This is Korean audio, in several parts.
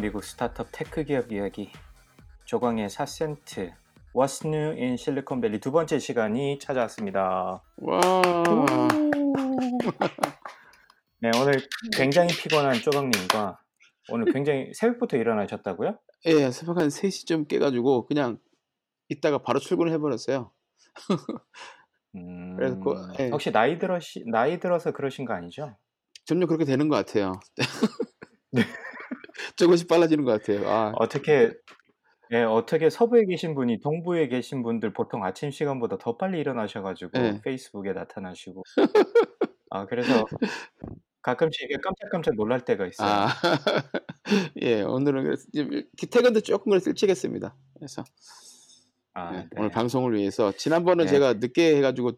미국 스타트업 테크 기업 이야기 조광의 4센트 What's New in 실리콘밸리 두 번째 시간이 찾아왔습니다. 와. 네, 오늘 굉장히 피곤한 조광님과 오늘 굉장히 새벽부터 일어나셨다고요? 예, 새벽 한 3시쯤 깨가지고 그냥 이따가 바로 출근을 해버렸어요. 음, 그래서 그- 예. 혹시 나이 들어 나이 들어서 그러신 거 아니죠? 점점 그렇게 되는 것 같아요. 네. 조금씩 빨라지는 것 같아요. 아, 어떻게 예, 어떻게 서부에 계신 분이 동부에 계신 분들 보통 아침 시간보다 더 빨리 일어나셔가지고 네. 페이스북에 나타나시고 아 그래서 가끔씩 이게 깜짝깜짝 놀랄 때가 있어요. 아. 예, 오늘은 그래서 이제 퇴근도 조금 그래서 일찍 했습니다. 그래서 아, 예, 네. 오늘 방송을 위해서 지난번은 네. 제가 늦게 해가지고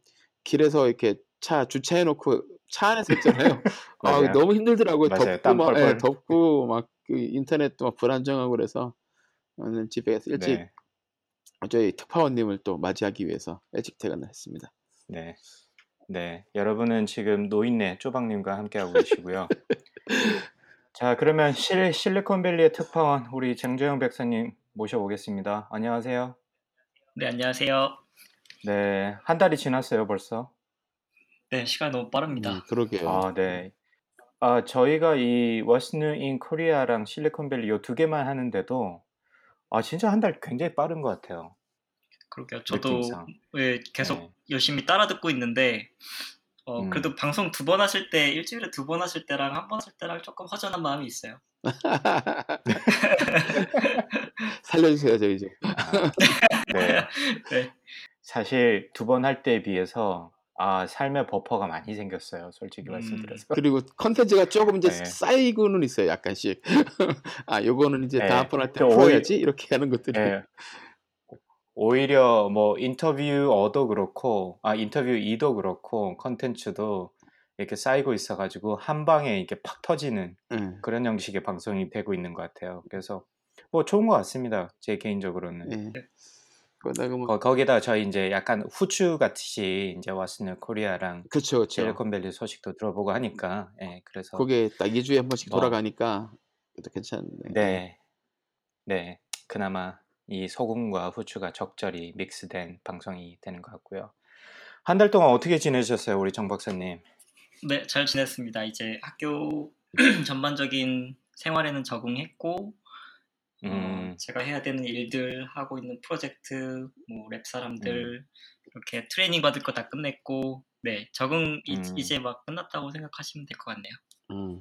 길에서 이렇게 차 주차해놓고 차 안에서 했잖아요. 아. 너무 힘들더라고요. 맞아요. 덥고 땀막 예. 덥고 막 그 인터넷도 막 불안정하고 그래서 오늘 집에서 일찍 네, 저희 특파원님을 또 맞이하기 위해서 일찍 퇴근을 했습니다. 네, 네. 여러분은 지금 노인네 쪼박님과 함께하고 계시고요. 자, 그러면 실, 실리콘밸리의 특파원 우리 정재영 백사님 모셔보겠습니다. 안녕하세요. 네, 안녕하세요. 네, 한 달이 지났어요, 벌써. 네, 시간이 너무 빠릅니다. 음, 그러게요. 아, 네. 아, 저희가 이 What's New in Korea랑 실리콘밸리 요 두 개만 하는데도 아, 진짜 한 달 굉장히 빠른 것 같아요. 그러게요. 저도 느낌상. 예, 계속 네. 열심히 따라 듣고 있는데, 어, 음. 그래도 방송 두 번 하실 때, 일주일에 두 번 하실 때랑 한 번 하실 때랑 조금 허전한 마음이 있어요. 살려주세요, 저희 좀. 네. 네. 사실 두 번 할 때에 비해서 아, 삶의 버퍼가 많이 생겼어요. 솔직히 음, 말씀드려서. 그리고 컨텐츠가 조금 이제 네. 쌓이고는 있어요, 약간씩. 아, 요거는 이제 네. 다음번 할 때 풀어야지 이렇게 하는 것들이. 네. 오히려 뭐 interviewer도 그렇고 아 interviewee도 그렇고 컨텐츠도 이렇게 쌓이고 있어가지고 한 방에 이렇게 팍 터지는 네. 그런 형식의 방송이 되고 있는 것 같아요. 그래서 뭐 좋은 것 같습니다. 제 개인적으로는. 네. 거, 거기다 저희 이제 약간 후추 같이 이제 왔으는 코리아랑 그쵸, 그쵸. 실리콘밸리 소식도 들어보고 하니까 예 그래서 그게 딱 2주에 한 번씩 뭐. 돌아가니까 그것도 괜찮네. 네, 네, 그나마 이 소금과 후추가 적절히 믹스된 방송이 되는 것 같고요. 한 달 동안 어떻게 지내셨어요, 우리 정 박사님? 네, 잘 지냈습니다. 이제 학교 전반적인 생활에는 적응했고, 어, 음, 제가 해야 되는 일들 하고 있는 프로젝트, 뭐 랩 사람들 음. 이렇게 트레이닝 받을 거 다 끝냈고, 네 적응 이, 음. 이제 막 끝났다고 생각하시면 될 것 같네요. 음.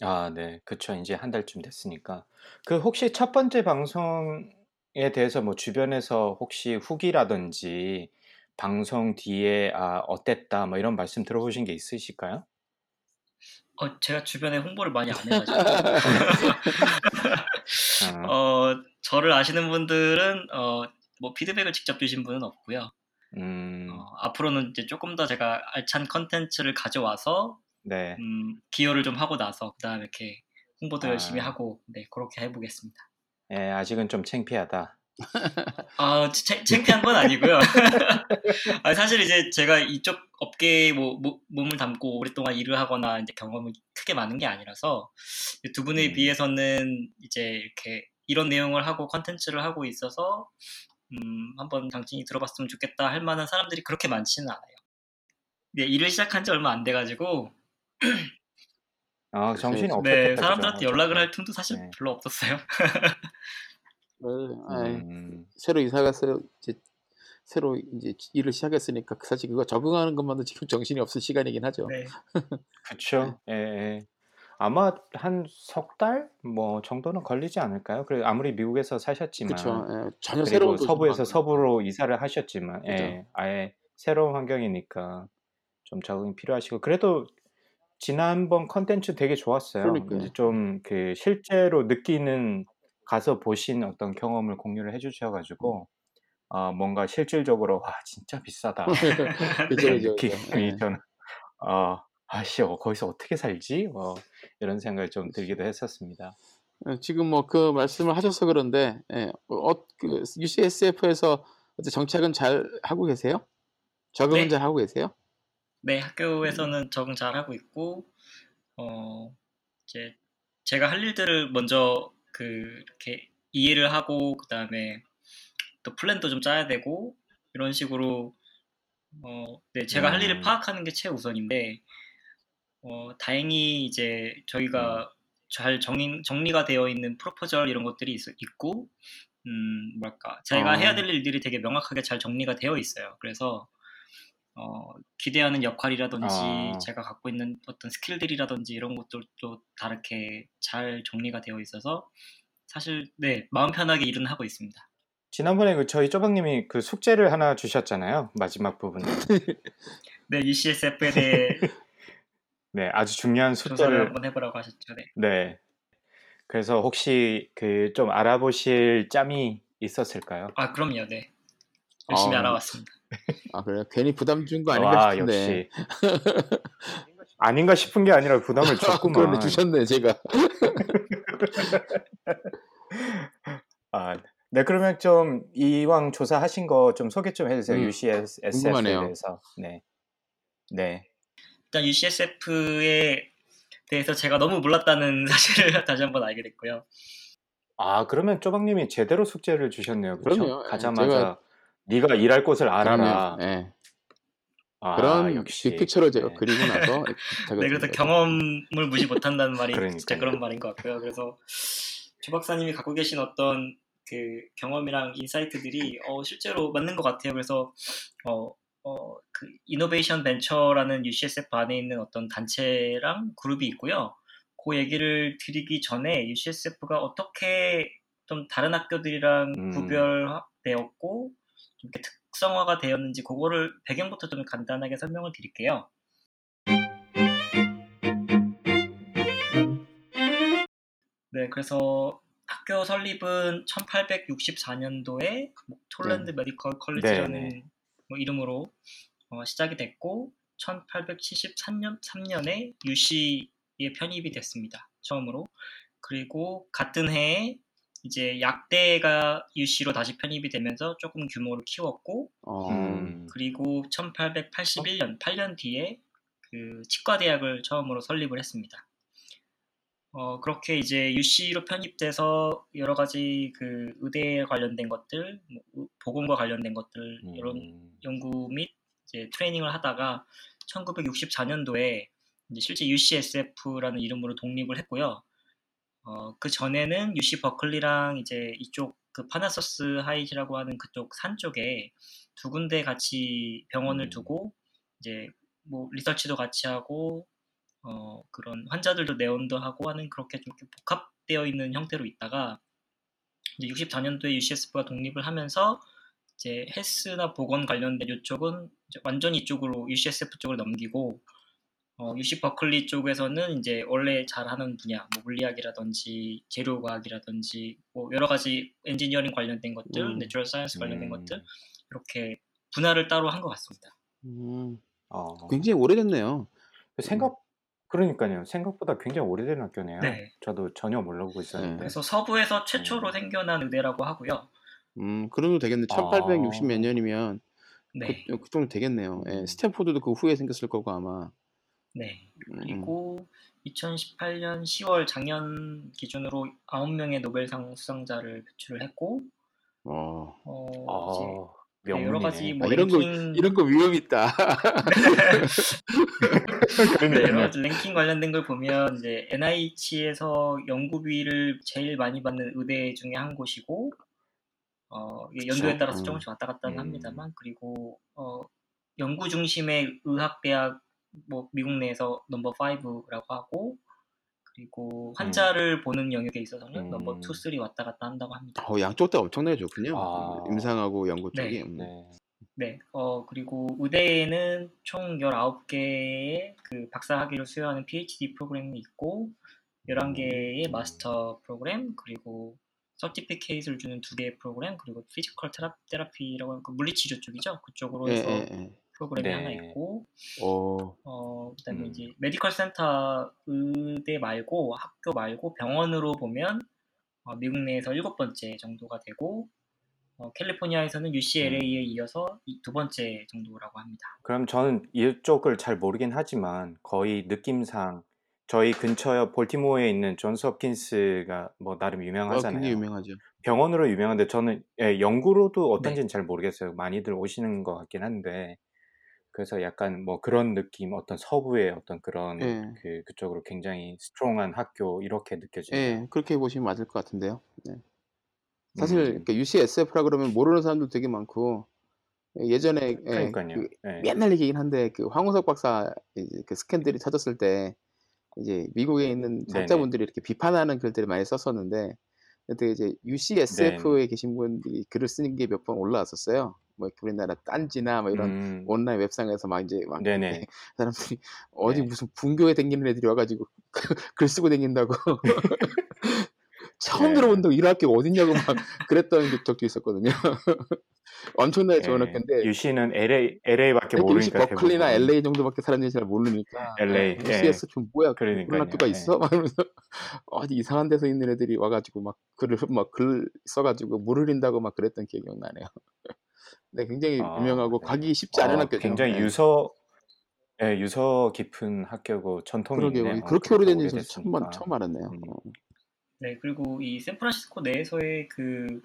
아, 네, 그쵸. 이제 한 달쯤 됐으니까. 그 혹시 첫 번째 방송에 대해서 뭐 주변에서 혹시 후기라든지 방송 뒤에 아, 어땠다 뭐 이런 말씀 들어보신 게 있으실까요? 어, 제가 주변에 홍보를 많이 안 해가지고 아, 어, 저를 아시는 분들은 어, 뭐 피드백을 직접 주신 분은 없고요. 음, 어, 앞으로는 이제 조금 더 제가 알찬 컨텐츠를 가져와서 네. 음, 기여를 좀 하고 나서 그다음에 이렇게 홍보도 아. 열심히 하고 네 그렇게 해보겠습니다. 예, 아직은 좀 창피하다. 아 창- 창피한 건 아니고요. 아, 사실 이제 제가 이쪽 업계에 뭐, 모- 몸을 담고 오랫동안 일을 하거나 이제 경험이 크게 많은 게 아니라서 두 분에 음. 비해서는 이제 이렇게 이런 내용을 하고 컨텐츠를 하고 있어서 음, 한번 당신이 들어봤으면 좋겠다 할 만한 사람들이 그렇게 많지는 않아요. 네, 일을 시작한 지 얼마 안 돼가지고 아, 정신이 네, 없었겠다. 네? 사람들한테 연락을 어차피. 할 틈도 사실 네. 별로 없었어요. 네, 아이, 음, 새로 이사 가서 이제 새로 이제 일을 시작했으니까 사실 그거 적응하는 것만도 지금 정신이 없을 시간이긴 하죠. 네. 그쵸. 예, 예. 아마 한 석 달? 뭐 정도는 걸리지 않을까요? 그래 아무리 미국에서 사셨지만 그렇죠. 예, 전혀 새로운 서부에서. 서부로 이사를 하셨지만 예. 아예 새로운 환경이니까 좀 적응이 필요하시고 그래도 지난번 컨텐츠 되게 좋았어요. 좀 그 실제로 느끼는 가서 보신 어떤 경험을 공유를 해 주셔 가지고 아 뭔가 실질적으로 '와 진짜 비싸다.' 그죠, 그죠. 느낌이 예. 저는 어 '아씨 어 거기서 어떻게 살지?' 뭐 이런 생각이 좀 들기도 했었습니다. 어 지금 뭐 그 말씀을 하셔서 그런데 예 어 그 UCSF에서 정착은 잘 하고 계세요? 적응은 네. 잘 하고 계세요? 네. 음. 학교에서는 적응 잘 하고 있고 어 이제 제가 할 일들을 먼저 그 이렇게 이해를 하고 그 다음에 또 플랜도 좀 짜야 되고 이런 식으로 어 네 제가 할 일을 음. 파악하는 게 최우선인데 어 다행히 이제 저희가 잘 정인 정리가 되어 있는 proposal 이런 것들이 있 있고 음 뭐랄까 제가 해야 아. 될 일들이 되게 명확하게 잘 정리가 되어 있어요. 그래서 어 기대하는 역할이라든지 아. 제가 갖고 있는 어떤 skill들이라든지 이런 것들도 다르게 잘 정리가 되어 있어서 사실 네 마음 편하게 일은 하고 있습니다. 지난번에 그 저희 쪼박님이 그 숙제를 하나 주셨잖아요, 마지막 부분에. 네. UCSF에 대해 네. 아주 중요한 숙제를 한번 해 보라고 하셨죠. 네. 네. 그래서 혹시 그 좀 알아보실 짬이 있었을까요? 아 그럼요. 네. 열심히 아. 알아봤습니다. 아 그래요? 괜히 부담 준 거 아닌가 와 싶은데. 역시. 아닌가 싶은 게 아니라 부담을 그러네 줬구만. 주셨네 제가. 아 네 그러면 좀 이왕 조사하신 거 좀 소개 좀 해 주세요. 음. UCSF에 궁금하네요. 대해서. 네. 네. 일단 UCSF에 대해서 제가 너무 몰랐다는 사실을 다시 한번 알게 됐고요. 아 그러면 쪼박님이 제대로 숙제를 주셨네요. 그쵸? 그럼요. 예. 가자마자 제가 "네가 일할 곳을 알아라." 예. 아 그런 역시. 빅피처를 제가 네. 그리고 나서 네 그래서 좀 경험을 무시 못한다는 말이 진짜 그러니까요. 그런 말인 것 같고요. 그래서 조 박사님이 갖고 계신 어떤 그 경험이랑 인사이트들이 어 실제로 맞는 것 같아요. 그래서 어 어 그 이노베이션 벤처라는 UCSF 안에 있는 어떤 단체랑 그룹이 있고요. 그 얘기를 드리기 전에 UCSF가 어떻게 좀 다른 학교들이랑 음. 구별되었고 좀 이렇게 특성화가 되었는지 그거를 배경부터 좀 간단하게 설명을 드릴게요. 네. 그래서 학교 설립은 1864년도에 뭐 Toland 네. Medical College라는 네네. 뭐 이름으로 어 시작이 됐고 1873년 3년에 UC에 편입이 됐습니다. 처음으로. 그리고 같은 해에 이제 약대가 UC로 다시 편입이 되면서 조금 규모를 키웠고 어. 음. 그리고 1881년 8년 뒤에 그 치과대학을 처음으로 설립을 했습니다. 어 그렇게 이제 UC로 편입돼서 여러 가지 그 의대에 관련된 것들, 뭐의 보건과 관련된 것들 이런 음. 연구 및 이제 트레이닝을 하다가 1964년도에 이제 실제 UCSF라는 이름으로 독립을 했고요. 어 그 전에는 UC 버클리랑 이제 이쪽 그 Parnassus Heights라고 하는 그쪽 산 쪽에 두 군데 같이 병원을 음. 두고 이제 뭐 리서치도 같이 하고 어 그런 환자들도 내원도 하고 하는 그렇게 좀 복합되어 있는 형태로 있다가 이제 64년도에 UCSF가 독립을 하면서 이제 헬스나 보건 관련된 이제 완전히 이쪽으로 UCSF 쪽으로 넘기고 어 UC 버클리 쪽에서는 이제 원래 잘하는 분야 뭐 물리학이라든지 재료과학이라든지 뭐 여러 가지 엔지니어링 관련된 것들, 음. natural science 관련된 음. 것들 이렇게 분할을 따로 한 것 같습니다. 음. 어. 굉장히 오래됐네요. 그 생각 그러니깐요. 생각보다 굉장히 오래된 학교네요. 네. 저도 전혀 모르고 있었는데. 그래서 서부에서 최초로 음. 생겨난 의대라고 하고요. 음 그래도 되겠네. 아. 1860 몇 년이면 네. 그 그 정도 되겠네요. 예. 음. 스탠포드도 그 후에 생겼을 거고 아마. 네. 음. 그리고 2018년 10월 작년 기준으로 9명의 노벨상 수상자를 배출을 했고 어. 어 네 여러 가지 명문이네. 뭐아 이런 거 랭킹 이런 거 위험 있다. 네, 여러. 가지 랭킹 관련된 걸 보면 이제 NIH에서 연구비를 제일 많이 받는 의대 중에 한 곳이고 어 연도에 그쵸. 따라서 음. 조금씩 왔다 갔다 는 음. 합니다만 그리고 어 연구 중심의 의학 대학 뭐 미국 내에서 넘버 5라고 하고 그리고 음. 환자를 보는 영역에 있어서는 넘버 2, 음. 3 왔다 갔다 한다고 합니다. 어 양쪽 다 엄청나게 좋군요. 아. 임상하고 연구 쪽이. 네. 음. 네. 네, 어, 그리고 의대에는 총 19개의 그 박사 학위를 수여하는 PhD 프로그램이 있고, 11개의 마스터 프로그램, 그리고 certificate를 주는 두 개의 프로그램, 그리고 physical thera, therapy라고 하는 그 물리치료 쪽이죠. 그쪽으로 예, 해서 예, 예. 프로그램이 네. 하나 있고, 오, 어, 그다음에 음. 이제 medical center 의대 말고 학교 말고 병원으로 보면 어, 미국 내에서 일곱 번째 정도가 되고 어, 캘리포니아에서는 UCLA에 이어서 이두 번째 정도라고 합니다. 그럼 저는 이쪽을 잘 모르긴 하지만 거의 느낌상 저희 근처 볼티모어에 있는 존스 홉킨스가 뭐 나름 어, 유명하잖아요. 굉장히 유명하죠. 병원으로 유명한데 저는 예, 연구로도 네. 어떤지는 잘 모르겠어요. 많이들 오시는 것 같긴 한데 그래서 약간 뭐 그런 느낌, 어떤 서부의 어떤 그런 예. 그 그쪽으로 굉장히 스트롱한 학교 이렇게 느껴지네요. 예, 그렇게 보시면 맞을 것 같은데요. 네. 사실 음, 그러니까 UCSF라 그러면 모르는 사람도 되게 많고 예전에 예, 그러니까요. 그 예. 맨날 얘기긴 한데 그 황우석 박사 그 스캔들이 터졌을 때 이제 미국에 있는 네네. 학자분들이 이렇게 비판하는 글들을 많이 썼었는데 그때 이제 UCSF에 계신 분들이 글을 쓰는 게 몇 번 올라왔었어요. 뭐 우리나라 딴지나 뭐 이런 음, 온라인 웹상에서 막 이제 막 네네. 사람들이 어디 네. 무슨 분교에 다니는 애들이 와가지고 글 쓰고 다닌다고 처음 네. 들어본다고 이 학교가 어딨냐고 막 그랬던 적도 있었거든요. 엄청나게 좋은 예. 학교인데 UC는 LA, LA밖에 모르니까 버클리나 대부분. LA 정도밖에 사람들이 잘 모르니까 LA, 예, UCS 좀 뭐야 그런 그러니까요. 학교가 있어? 예. 막 이러면서 어디 이상한 데서 있는 애들이 와가지고 막 글을 막 글 써가지고 물 흐린다고 막 그랬던 기억이 나네요. 네, 굉장히 아, 유명하고 네. 가기 쉽지 않은 어, 학교죠. 굉장히 예. 유서, 예, 유서 깊은 학교고 전통이 그러게요. 있네요. 그렇게 그렇게 오래된지 저도 처음, 오래됐으니까. 처음 알았네요. 음. 어. 네, 그리고 이 샌프란시스코 내에서의 그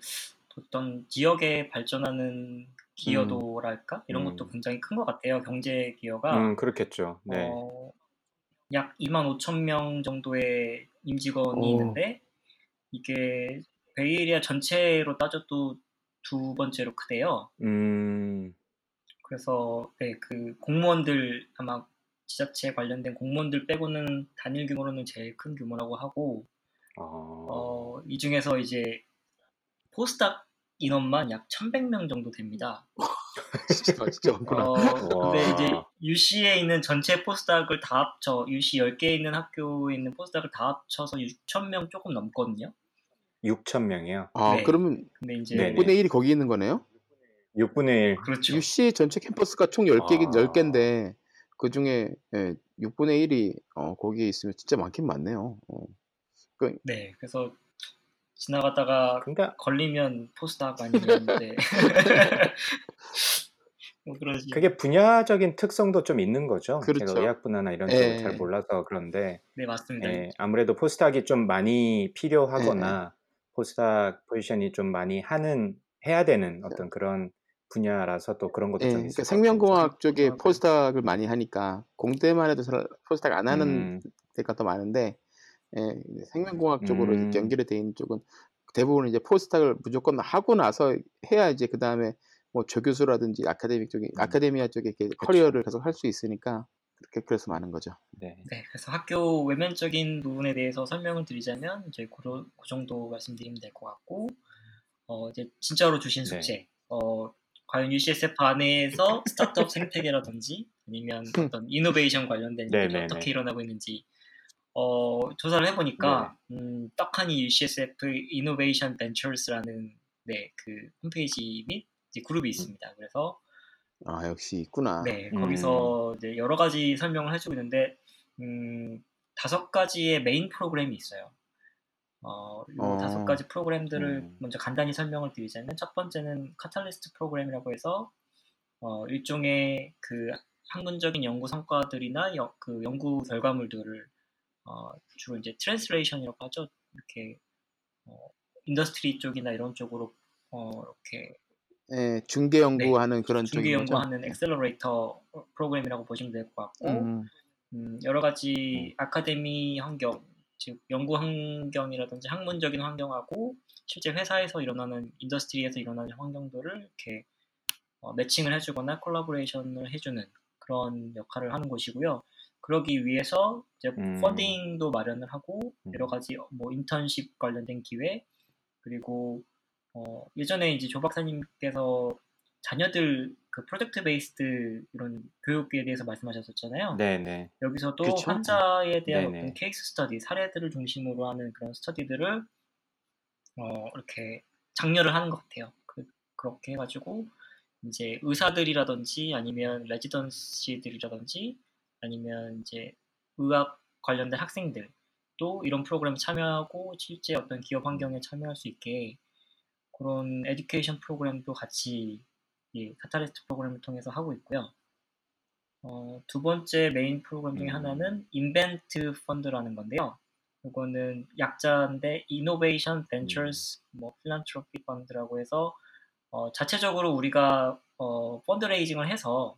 어떤 지역에 발전하는 기여도랄까 이런 것도 음. 굉장히 큰 것 같아요. 경제 기여가 음, 그렇겠죠. 네. 어, 약 2만 5천 명 정도의 임직원이 오. 있는데 이게 베이에리아 전체로 따져도 두 번째로 크대요. 음, 그래서 네, 그 공무원들 아마 지자체 관련된 공무원들 빼고는 단일 규모로는 제일 큰 규모라고 하고 어, 어, 이 중에서 이제 포스닥 인원만 약 1,100명 정도 됩니다. 진짜 진짜 많구나. 어, 와. 근데 이제 UC에 있는 전체 포스닥을 다 합쳐 UC 10개에 있는 학교에 있는 포스닥을 다 합쳐서 6,000명 조금 넘거든요. 6천 명이요. 아 네. 그러면 근데 이제 네네. 6분의 1이 거기 있는 거네요? 6분의 1. 그렇죠. UC 전체 캠퍼스가 총 10개, 아. 10개인데 그 중에 예, 6분의 1이 어, 거기에 있으면 진짜 많긴 많네요. 어. 네, 그래서 지나가다가 그러니까 걸리면 포스닥 아니면 네. 뭐. 그게 분야적인 특성도 좀 있는 거죠. 그렇죠. 제가 의학 분야나 이런 예. 쪽을 잘 몰라서 그런데 네 맞습니다. 예, 아무래도 포스닥이 좀 많이 필요하거나 포스닥 포지션이 좀 많이 하는 해야 되는 어떤 그런 분야라서 또 그런 것도 예, 좀 그러니까 있을 것 생명공학. 쪽에 생명공학. 포스닥을 많이 하니까 공대만 해도 잘 포스닥 안 하는 음, 데가 더 많은데 예, 생명공학 쪽으로 음. 연결이 돼 있는 쪽은 대부분 이제 포스닥을 무조건 하고 나서 해야 이제 그 다음에 뭐 조교수라든지 아카데믹 쪽에 음. 아카데미아 쪽에 이렇게 그쵸. 커리어를 계속 할 수 있으니까 그렇게 그래서 많은 거죠. 네. 네, 그래서 학교 외면적인 부분에 대해서 설명을 드리자면 이제 그, 그 정도 말씀드리면 될 것 같고 어, 이제 진짜로 주신 네. 숙제 어, 과연 UCSF 안에서 스타트업 생태계라든지 아니면 어떤 이노베이션 관련된 네, 일들이 네, 어떻게 네. 일어나고 있는지 어, 조사를 해보니까 음, 떡하니 UCSF 이노베이션 벤처스라는 네, 그 홈페이지 및 이제 그룹이 있습니다. 그래서 아 역시 있구나. 네, 음. 거기서 이제 여러 가지 설명을 해주고 있는데, 음, 다섯 가지의 메인 프로그램이 있어요. 어, 이 어. 다섯 가지 프로그램들을 음. 먼저 간단히 설명을 드리자면, 첫 번째는 Catalyst 프로그램이라고 해서, 어, 일종의 그 학문적인 연구 성과들이나 여- 그 연구 결과물들을, 어, 주로 이제 translation이라고 하죠. 이렇게, 어, industry 쪽이나 이런 쪽으로, 어, 이렇게 예, 중개 연구하는 그런 네. 중개 쪽인 거죠? 연구하는 accelerator 프로그램이라고 보시면 될 것 같고 음, 음, 여러 가지 아카데미 환경 즉 연구 환경이라든지 학문적인 환경하고 실제 회사에서 일어나는 industry에서 일어나는 환경들을 이렇게 어, matching을 해주거나 collaboration을 해주는 그런 역할을 하는 곳이고요. 그러기 위해서 이제 음. funding도 마련을 하고 음. 여러 가지 뭐 인턴십 관련된 기회 그리고 어, 예전에 이제 조 박사님께서 자녀들 그 project based 이런 교육에 대해서 말씀하셨었잖아요. 네네. 여기서도 그쵸. 환자에 대한 네네. 어떤 case study, 사례들을 중심으로 하는 그런 스터디들을 어, 이렇게 장려를 하는 것 같아요. 그, 그렇게 해가지고 이제 의사들이라든지 아니면 residency들이라든지 아니면 이제 의학 관련된 학생들 또 이런 프로그램 참여하고 실제 어떤 기업 환경에 참여할 수 있게 그런 education 프로그램도 같이 예, Catalyst 프로그램을 통해서 하고 있고요. 어, 두 번째 메인 프로그램 중에 음. 하나는 InVent Fund라는 건데요. 이거는 약자인데 Innovation Ventures 뭐 Philanthropy Fund라고 해서 어, 자체적으로 우리가 어, fundraising을 해서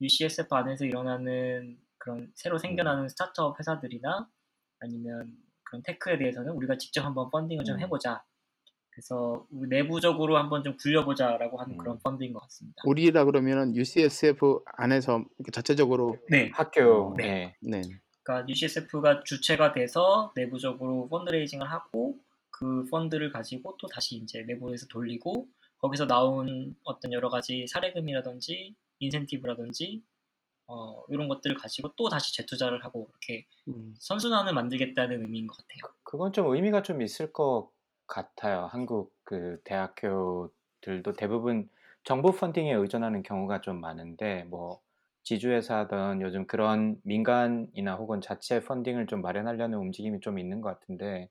UCSF 안에서 일어나는 그런 새로 생겨나는 스타트업 회사들이나 아니면 그런 테크에 대해서는 우리가 직접 한번 펀딩을 좀 음. 해보자. 그래서 내부적으로 한번 좀 굴려보자라고 하는 음. 그런 펀드인 것 같습니다. 우리라 그러면은 UCSF 안에서 자체적으로 네. 학교 네. 네. 네. 그러니까 UCSF가 주체가 돼서 내부적으로 펀드레이징을 하고 그 펀드를 가지고 또 다시 이제 내부에서 돌리고 거기서 나온 어떤 여러 가지 사례금이라든지 인센티브라든지 어, 이런 것들을 가지고 또 다시 재투자를 하고 이렇게 음. 선순환을 만들겠다는 의미인 것 같아요. 그건 좀 의미가 좀 있을 것 같아요. 한국 그 대학교들도 대부분 정부 펀딩에 의존하는 경우가 좀 많은데 뭐 지주회사든 요즘 그런 민간이나 혹은 자체 펀딩을 좀 마련하려는 움직임이 좀 있는 것 같은데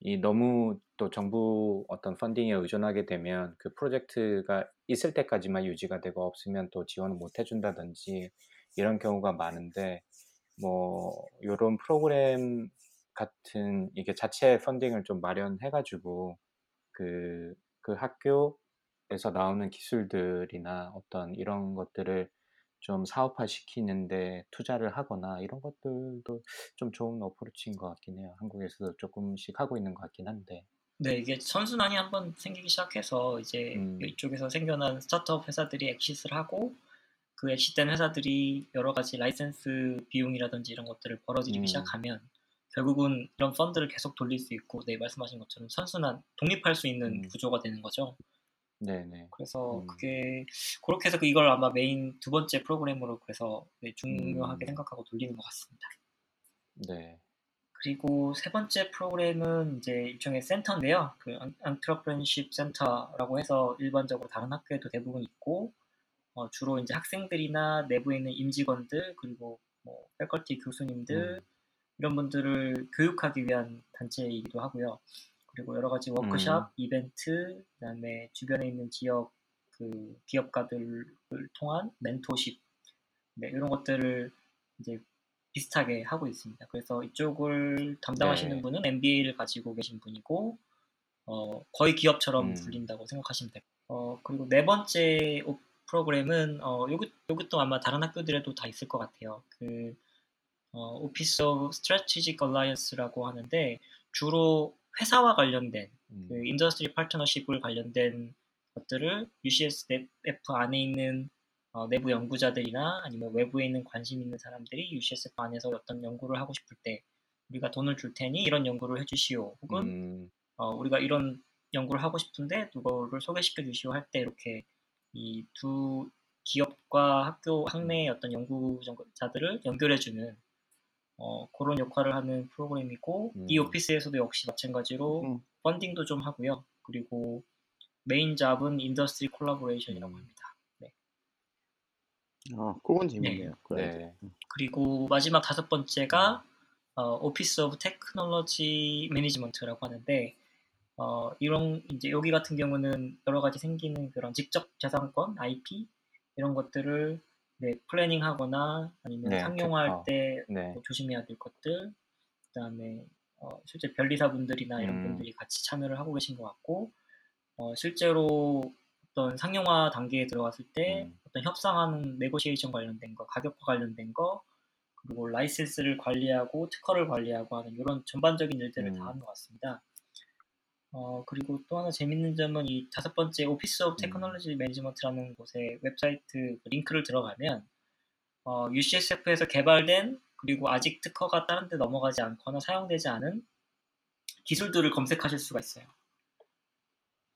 이 너무 또 정부 어떤 펀딩에 의존하게 되면 그 프로젝트가 있을 때까지만 유지가 되고 없으면 또 지원을 못 해준다든지 이런 경우가 많은데 뭐 이런 프로그램 같은 이게 자체 펀딩을 좀 마련해가지고 그, 그 학교에서 나오는 기술들이나 어떤 이런 것들을 좀 사업화 시키는데 투자를 하거나 이런 것들도 좀 좋은 approach인 것 같긴 해요. 한국에서도 조금씩 하고 있는 것 같긴 한데. 네, 이게 선순환이 한번 생기기 시작해서 이제 음. 이쪽에서 생겨난 스타트업 회사들이 엑시스를 하고 그 exit된 회사들이 여러 가지 라이센스 비용이라든지 이런 것들을 벌어들이기 음. 시작하면 결국은 이런 펀드를 계속 돌릴 수 있고 네 말씀하신 것처럼 선순환 독립할 수 있는 음. 구조가 되는 거죠. 네네. 그래서 음. 그게 그렇게 해서 이걸 아마 메인 두 번째 프로그램으로 그래서 네, 중요하게 음. 생각하고 돌리는 것 같습니다. 네. 그리고 세 번째 프로그램은 이제 일종의 센터인데요. 그 Entrepreneurship Center라고 해서 일반적으로 다른 학교에도 대부분 있고 어, 주로 이제 학생들이나 내부에 있는 임직원들 그리고 뭐 패컬티 교수님들 음. 이런 분들을 교육하기 위한 단체이기도 하고요. 그리고 여러 가지 워크샵, 음. 이벤트, 그다음에 주변에 있는 지역 그 기업가들을 통한 멘토십 네, 이런 것들을 이제 비슷하게 하고 있습니다. 그래서 이쪽을 담당하시는 네. 분은 MBA를 가지고 계신 분이고 어, 거의 기업처럼 음. 불린다고 생각하시면 돼요. 어, 그리고 네 번째 오- 프로그램은 어, 요것, 요것도 아마 다른 학교들에도 다 있을 것 같아요. 그 어, Office of Strategic Alliance라고 하는데 주로 회사와 관련된 음. 그 industry partnership을 관련된 것들을 UCSF 안에 있는 어, 내부 연구자들이나 아니면 외부에 있는 관심 있는 사람들이 UCSF 안에서 어떤 연구를 하고 싶을 때 우리가 돈을 줄 테니 이런 연구를 해주시오. 혹은 음. 어, 우리가 이런 연구를 하고 싶은데 누구를 소개시켜 주시오 할 때 이렇게 이 두 기업과 학교 학내의 어떤 연구자들을 연결해주는 어, 그런 역할을 하는 프로그램이고 이 음. 오피스에서도 역시 마찬가지로 음. 펀딩도 좀 하고요. 그리고 main job은 industry collaboration이라고 음. 합니다. 네. 어, 그건 재밌네요. 그래. 네. 그리고 마지막 다섯 번째가 어, Office of Technology Management라고 하는데 어, 이런 이제 여기 같은 경우는 여러 가지 생기는 그런 지적 재산권, IP 이런 것들을 네, planning하거나 아니면 네, 상용화할 특허. 때 네. 뭐 조심해야 될 것들, 그다음에 어, 실제 변리사분들이나 이런 음. 분들이 같이 참여를 하고 계신 것 같고 어, 실제로 어떤 상용화 단계에 들어갔을 때 음. 어떤 협상하는 negotiation 관련된 거, 가격과 관련된 거, 그리고 라이센스를 관리하고 특허를 관리하고 하는 이런 전반적인 일들을 음. 다 하는 것 같습니다. 어, 그리고 또 하나 재밌는 점은 이 다섯 번째 Office of 음. Technology Management라는 곳에 웹사이트 그 링크를 들어가면 어, UCSF에서 개발된 그리고 아직 특허가 다른 데 넘어가지 않거나 사용되지 않은 기술들을 검색하실 수가 있어요.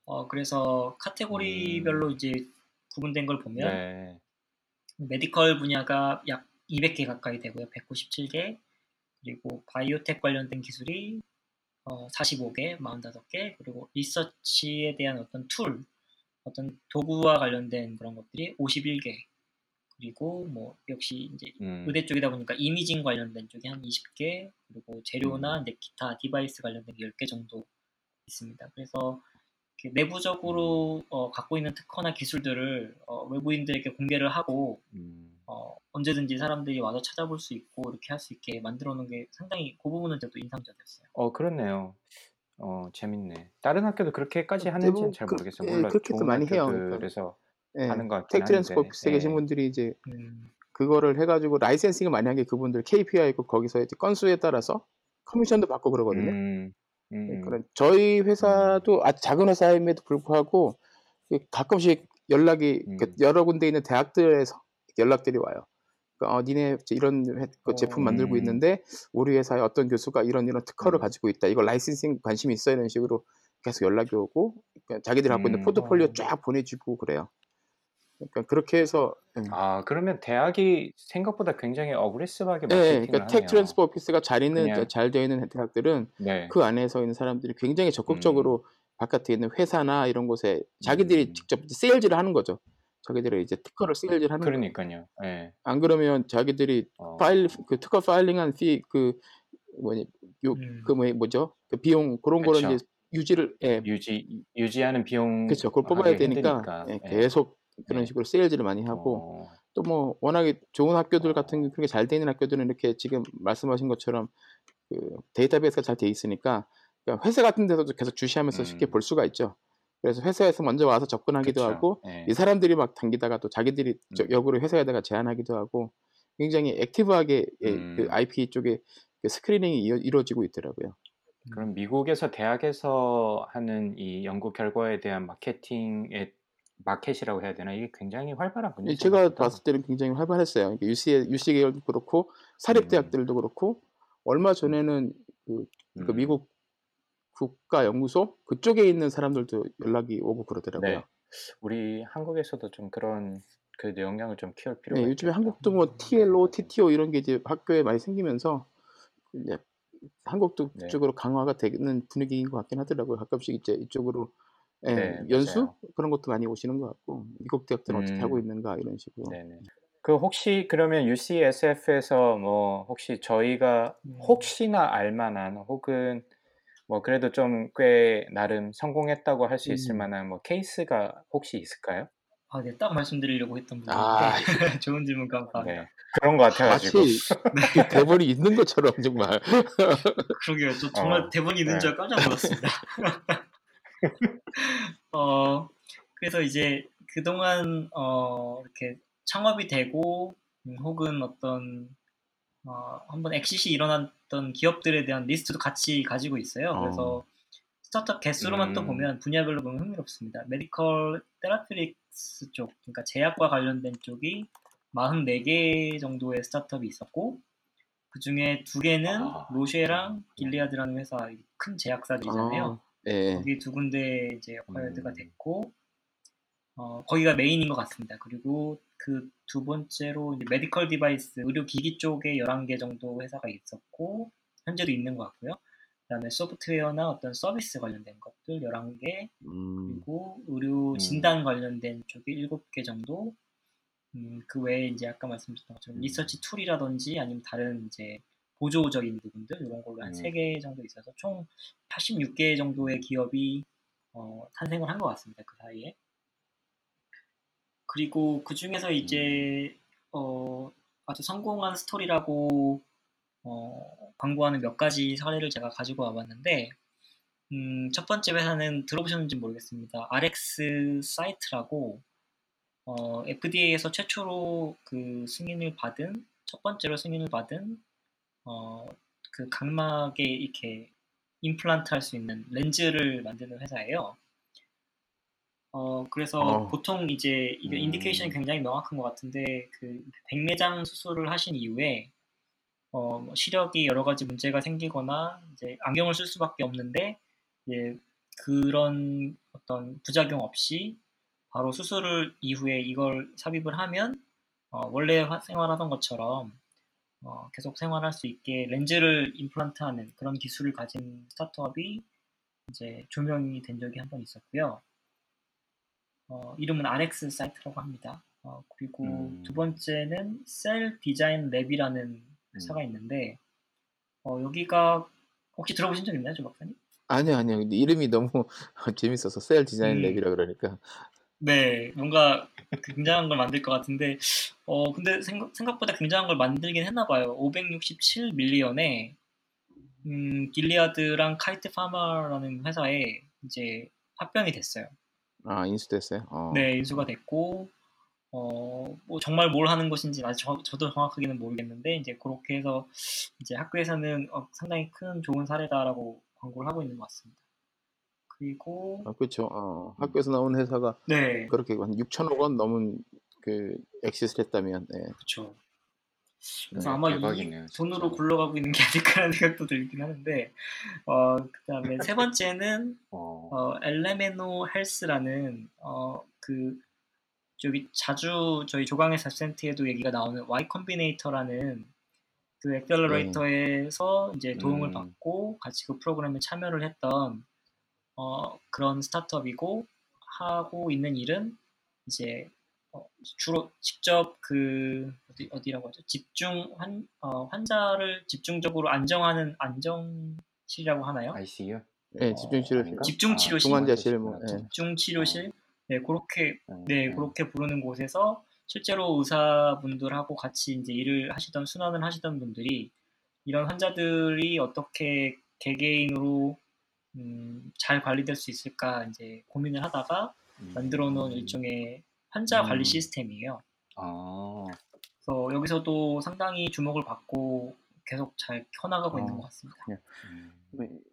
어, 그래서 카테고리별로 음. 이제 구분된 걸 보면 네. medical 분야가 약 200개 가까이 되고요. 197개. 그리고 바이오텍 관련된 기술이 어, 45개, 45개. 그리고 리서치에 대한 어떤 tool, 어떤 도구와 관련된 그런 것들이 51개. 그리고 뭐 역시 이제 음. 의대 쪽이다 보니까 imaging 관련된 쪽이 한 20개, 그리고 재료나 음. 이제 기타 device 관련된 게 10개 정도 있습니다. 그래서 내부적으로 어, 갖고 있는 특허나 기술들을 어, 외부인들에게 공개를 하고 음. 어, 언제든지 사람들이 와서 찾아볼 수 있고 이렇게 할 수 있게 만들어 놓은 게 상당히 그 부분은 저도 인상적이었어요. 어 그렇네요. 어 재밌네. 다른 학교도 그렇게까지 어, 하는지는 잘 그- 모르겠어요. 예, 물론 그렇게도 좋은 많이 해요. 그러니까. 학교들에서 예, 하는 것 같긴 텍 트랜스포 한데. 오피스에 계신 예. 분들이 이제 음, 그거를 해가지고 라이센싱을 많이 한 게 그분들 KPI고 거기서 이제 건수에 따라서 커미션도 받고 그러거든요. 음. 음. 네, 그런 저희 회사도 아주 작은 회사임에도 불구하고 그 가끔씩 연락이 그 음. 여러 군데 있는 대학들에서 연락들이 와요. 그러니까 어, 니네 이런 회- 그 어. 제품 만들고 음. 있는데 우리 회사에 어떤 교수가 이런 이런 특허를 음. 가지고 있다. 이거 licensing 관심이 있어 이런 식으로 계속 연락이 오고 그러니까 자기들이 갖고 있는 음. 포트폴리오 어. 쫙 보내주고 그래요. 그러니까 그렇게 해서 음. 아 그러면 대학이 생각보다 굉장히 aggressive하게 네, 마케팅을 그러니까 tech 하네요. transfer 오피스가 잘 있는 그냥- 잘 되어 있는 대학들은 네. 그 안에서 있는 사람들이 굉장히 적극적으로 바깥에 있는 회사나 이런 곳에 자기들이 음. 직접 세일즈를 하는 거죠. 자기들이 이제 특허를 세일즈를 하는 거예요. 그러니까요. 예. 안 그러면 자기들이 어. 파일 그 특허 filing한 fee 그 뭐니 음. 요그 뭐 뭐죠? 그 비용 그런 거를 그쵸. 이제 유지를 예, 유지 유지하는 비용 그렇죠. 그걸 뽑아야 되니까. 예, 예. 계속 그런 예. 식으로 세일즈를 많이 하고 어. 또뭐 워낙에 좋은 학교들 어. 같은 게 그렇게 잘돼 있는 학교들은 이렇게 지금 말씀하신 것처럼 그 데이터베이스가 잘 돼 있으니까 그러니까 회사 같은 데서도 계속 주시하면서 쉽게 음. 볼 수가 있죠. 그래서 회사에서 먼저 와서 접근하기도 그쵸. 하고 예. 이 사람들이 막 당기다가 또 자기들이 저- 음. 역으로 회사에다가 제안하기도 하고 굉장히 액티브하게 예, 그 음. IP 쪽에 그 스크리닝이 이어, 이루 어지고 있더라고요. 그럼 미국에서 대학에서 하는 이 연구 결과에 대한 마케팅의 마켓이라고 해야 되나 이게 굉장히 활발하군요. 예, 제가 생각보다. 봤을 때는 굉장히 활발했어요. 그러니까 UC UC 계열도 그렇고 사립 음. 대학들도 그렇고 얼마 전에는 그, 그 음. 미국 국가 연구소 그쪽에 있는 사람들도 연락이 오고 그러더라고요. 네. 우리 한국에서도 좀 그런 그 영향을 좀 키울 필요가 네, 요즘에 있겠다. 한국도 뭐 TLO, TTO 이런 게 이제 학교에 많이 생기면서 이제 한국도 네. 그쪽으로 강화가 되는 분위기인 것 같긴 하더라고요. 가끔씩 이제 이쪽으로 예, 네, 연수 맞아요. 그런 것도 많이 오시는 것 같고 미국 대학들은 어떻게 음. 하고 있는가 이런 식으로. 네네. 그 혹시 그러면 UCSF에서 뭐 혹시 저희가 음. 혹시나 알만한 혹은 뭐 그래도 좀 꽤 나름 성공했다고 할 수 있을 음. 만한 뭐 케이스가 혹시 있을까요? 아, 네, 딱 말씀드리려고 했던 부분인데 아. 좋은 질문 감사합니다. 네. 그런 것 같아가지고. 마치 그 대본이 있는 것처럼 정말. 그러게요. 저 정말 어, 대본이 있는 네. 줄 깜짝 놀랐습니다. 어, 그래서 이제 그동안 어, 이렇게 창업이 되고 음, 혹은 어떤 어, 한번 exit이 일어났던 기업들에 대한 리스트도 같이 가지고 있어요. 그래서 스타트업 개수로만 또 음. 보면 분야별로 보면 흥미롭습니다. medical therapeutics 쪽, 그러니까 제약과 관련된 쪽이 44개 정도의 스타트업이 있었고 그 중에 두 개는 아, 로쉐랑 길리어드라는 회사 큰 제약사들이잖아요. 어, 예. 거기 두 군데 이제 어파이어드가 음. 됐고 어, 거기가 메인인 것 같습니다. 그리고 그 두 번째로 medical device 의료 기기 쪽에 11개 정도 회사가 있었고 현재도 있는 것 같고요. 그다음에 소프트웨어나 어떤 서비스 관련된 것들 11개 음, 그리고 의료 음. 진단 관련된 쪽이 7개 정도 음, 그 외에 이제 아까 말씀드렸던 것처럼 음. 리서치 tool이라든지 아니면 다른 이제 보조적인 부분들 이런 걸로 한 음. 3개 정도 있어서 총 86개 정도의 기업이 어, 탄생을 한 것 같습니다. 그 사이에. 그리고 그 중에서 이제 어, 아주 성공한 스토리라고 어, 광고하는 몇 가지 사례를 제가 가지고 와봤는데 음, 첫 번째 회사는 들어보셨는지 모르겠습니다. RX 사이트라고 어, FDA에서 최초로 그 승인을 받은 첫 번째로 승인을 받은 어, 그 각막에 이렇게 임플란트 할 수 있는 렌즈를 만드는 회사예요. 어, 그래서 어. 보통 이제 이게 음. 인디케이션이 굉장히 명확한 것 같은데 그 백내장 수술을 하신 이후에 어, 뭐 시력이 여러 가지 문제가 생기거나 이제 안경을 쓸 수밖에 없는데 이제 그런 어떤 부작용 없이 바로 수술 이후에 이걸 삽입을 하면 어, 원래 화- 생활하던 것처럼 어, 계속 생활할 수 있게 렌즈를 임플란트하는 그런 기술을 가진 스타트업이 이제 조명이 된 적이 한 번 있었고요. 어, 이름은 RxSight라고 합니다. 어, 그리고 음. 두 번째는 Cell Design Lab이라는 회사가 음. 있는데 어, 여기가 혹시 들어보신 적 있나요, 조 박사님? 아니요, 아니요. 근데 이름이 너무 재밌어서 Cell Design 음. Lab이라 그러니까. 네, 뭔가 굉장한 걸 만들 것 같은데, 어, 근데 생각, 생각보다 굉장한 걸 만들긴 했나 봐요. 567 밀리언에, 음, 길리아드랑 카이트 파마라는 회사에 이제 합병이 됐어요. 아, 인수됐어요? 어. 네, 인수가 됐고, 어, 뭐 정말 뭘 하는 것인지 아직 저, 저도 정확하게는 모르겠는데, 이제 그렇게 해서 이제 학교에서는 어, 상당히 큰 좋은 사례다라고 광고를 하고 있는 것 같습니다. 그리고, 아, 그렇죠. 어, 학교에서 나온 회사가 네, 그렇게 한 6천억 원 넘은 그 엑시스를 했다면, 네. 그렇죠. 그래서 네, 아마 대박이네요, 이 진짜. 돈으로 굴러가고 있는 게 아닐까라는 생각도 들긴 하는데, 어, 그 다음에 세 번째는, 어, 어, Elemeno Health라는, 어, 그, 저기 자주 저희 조강의 잡센트에도 얘기가 나오는 Y 컴비네이터라는 그 액셀러레이터에서 이제 도움을 음. 받고 같이 그 프로그램에 참여를 했던 어, 그런 스타트업이고 하고 있는 일은 이제 어, 주로 직접 그 어디 어디라고 하죠? 집중 환 어, 환자를 집중적으로 안정하는 안정실이라고 하나요? ICU? 네, 집중 치료 아닌가? 집중 치료실. 중환자실 뭐, 예. 집중 치료실 네 그렇게 음, 네 음. 그렇게 부르는 곳에서 실제로 의사분들하고 같이 이제 일을 하시던 순환을 하시던 분들이 이런 환자들이 어떻게 개개인으로 음, 잘 관리될 수 있을까 이제 고민을 하다가 음. 만들어 놓은 일종의 환자 관리 음. 시스템이에요. 아, 그래서 여기서도 상당히 주목을 받고 계속 잘 켜나가고 있는 어, 것 같습니다. 음.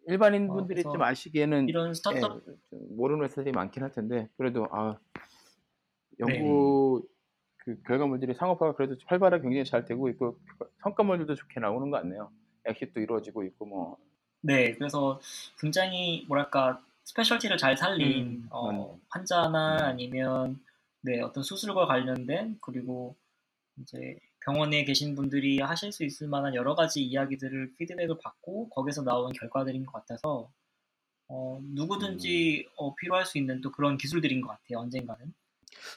일반인 어, 분들이 좀 아시기에는 이런 예, 스타트업 좀 모르는 회사들이 많긴 할 텐데 그래도 아 네. 연구 그 결과물들이 상업화가 그래도 활발하게 굉장히 잘 되고 있고 성과물들도 좋게 나오는 것 같네요. exit도 이루어지고 있고 뭐 네, 그래서 굉장히 뭐랄까 specialty를 잘 살린 음, 어. 환자나 음. 아니면 네 어떤 수술과 관련된 그리고 이제 병원에 계신 분들이 하실 수 있을 만한 여러 가지 이야기들을 피드백을 받고 거기서 나온 결과들인 것 같아서 어, 누구든지 어, 필요할 수 있는 또 그런 기술들인 것 같아요 언젠가는.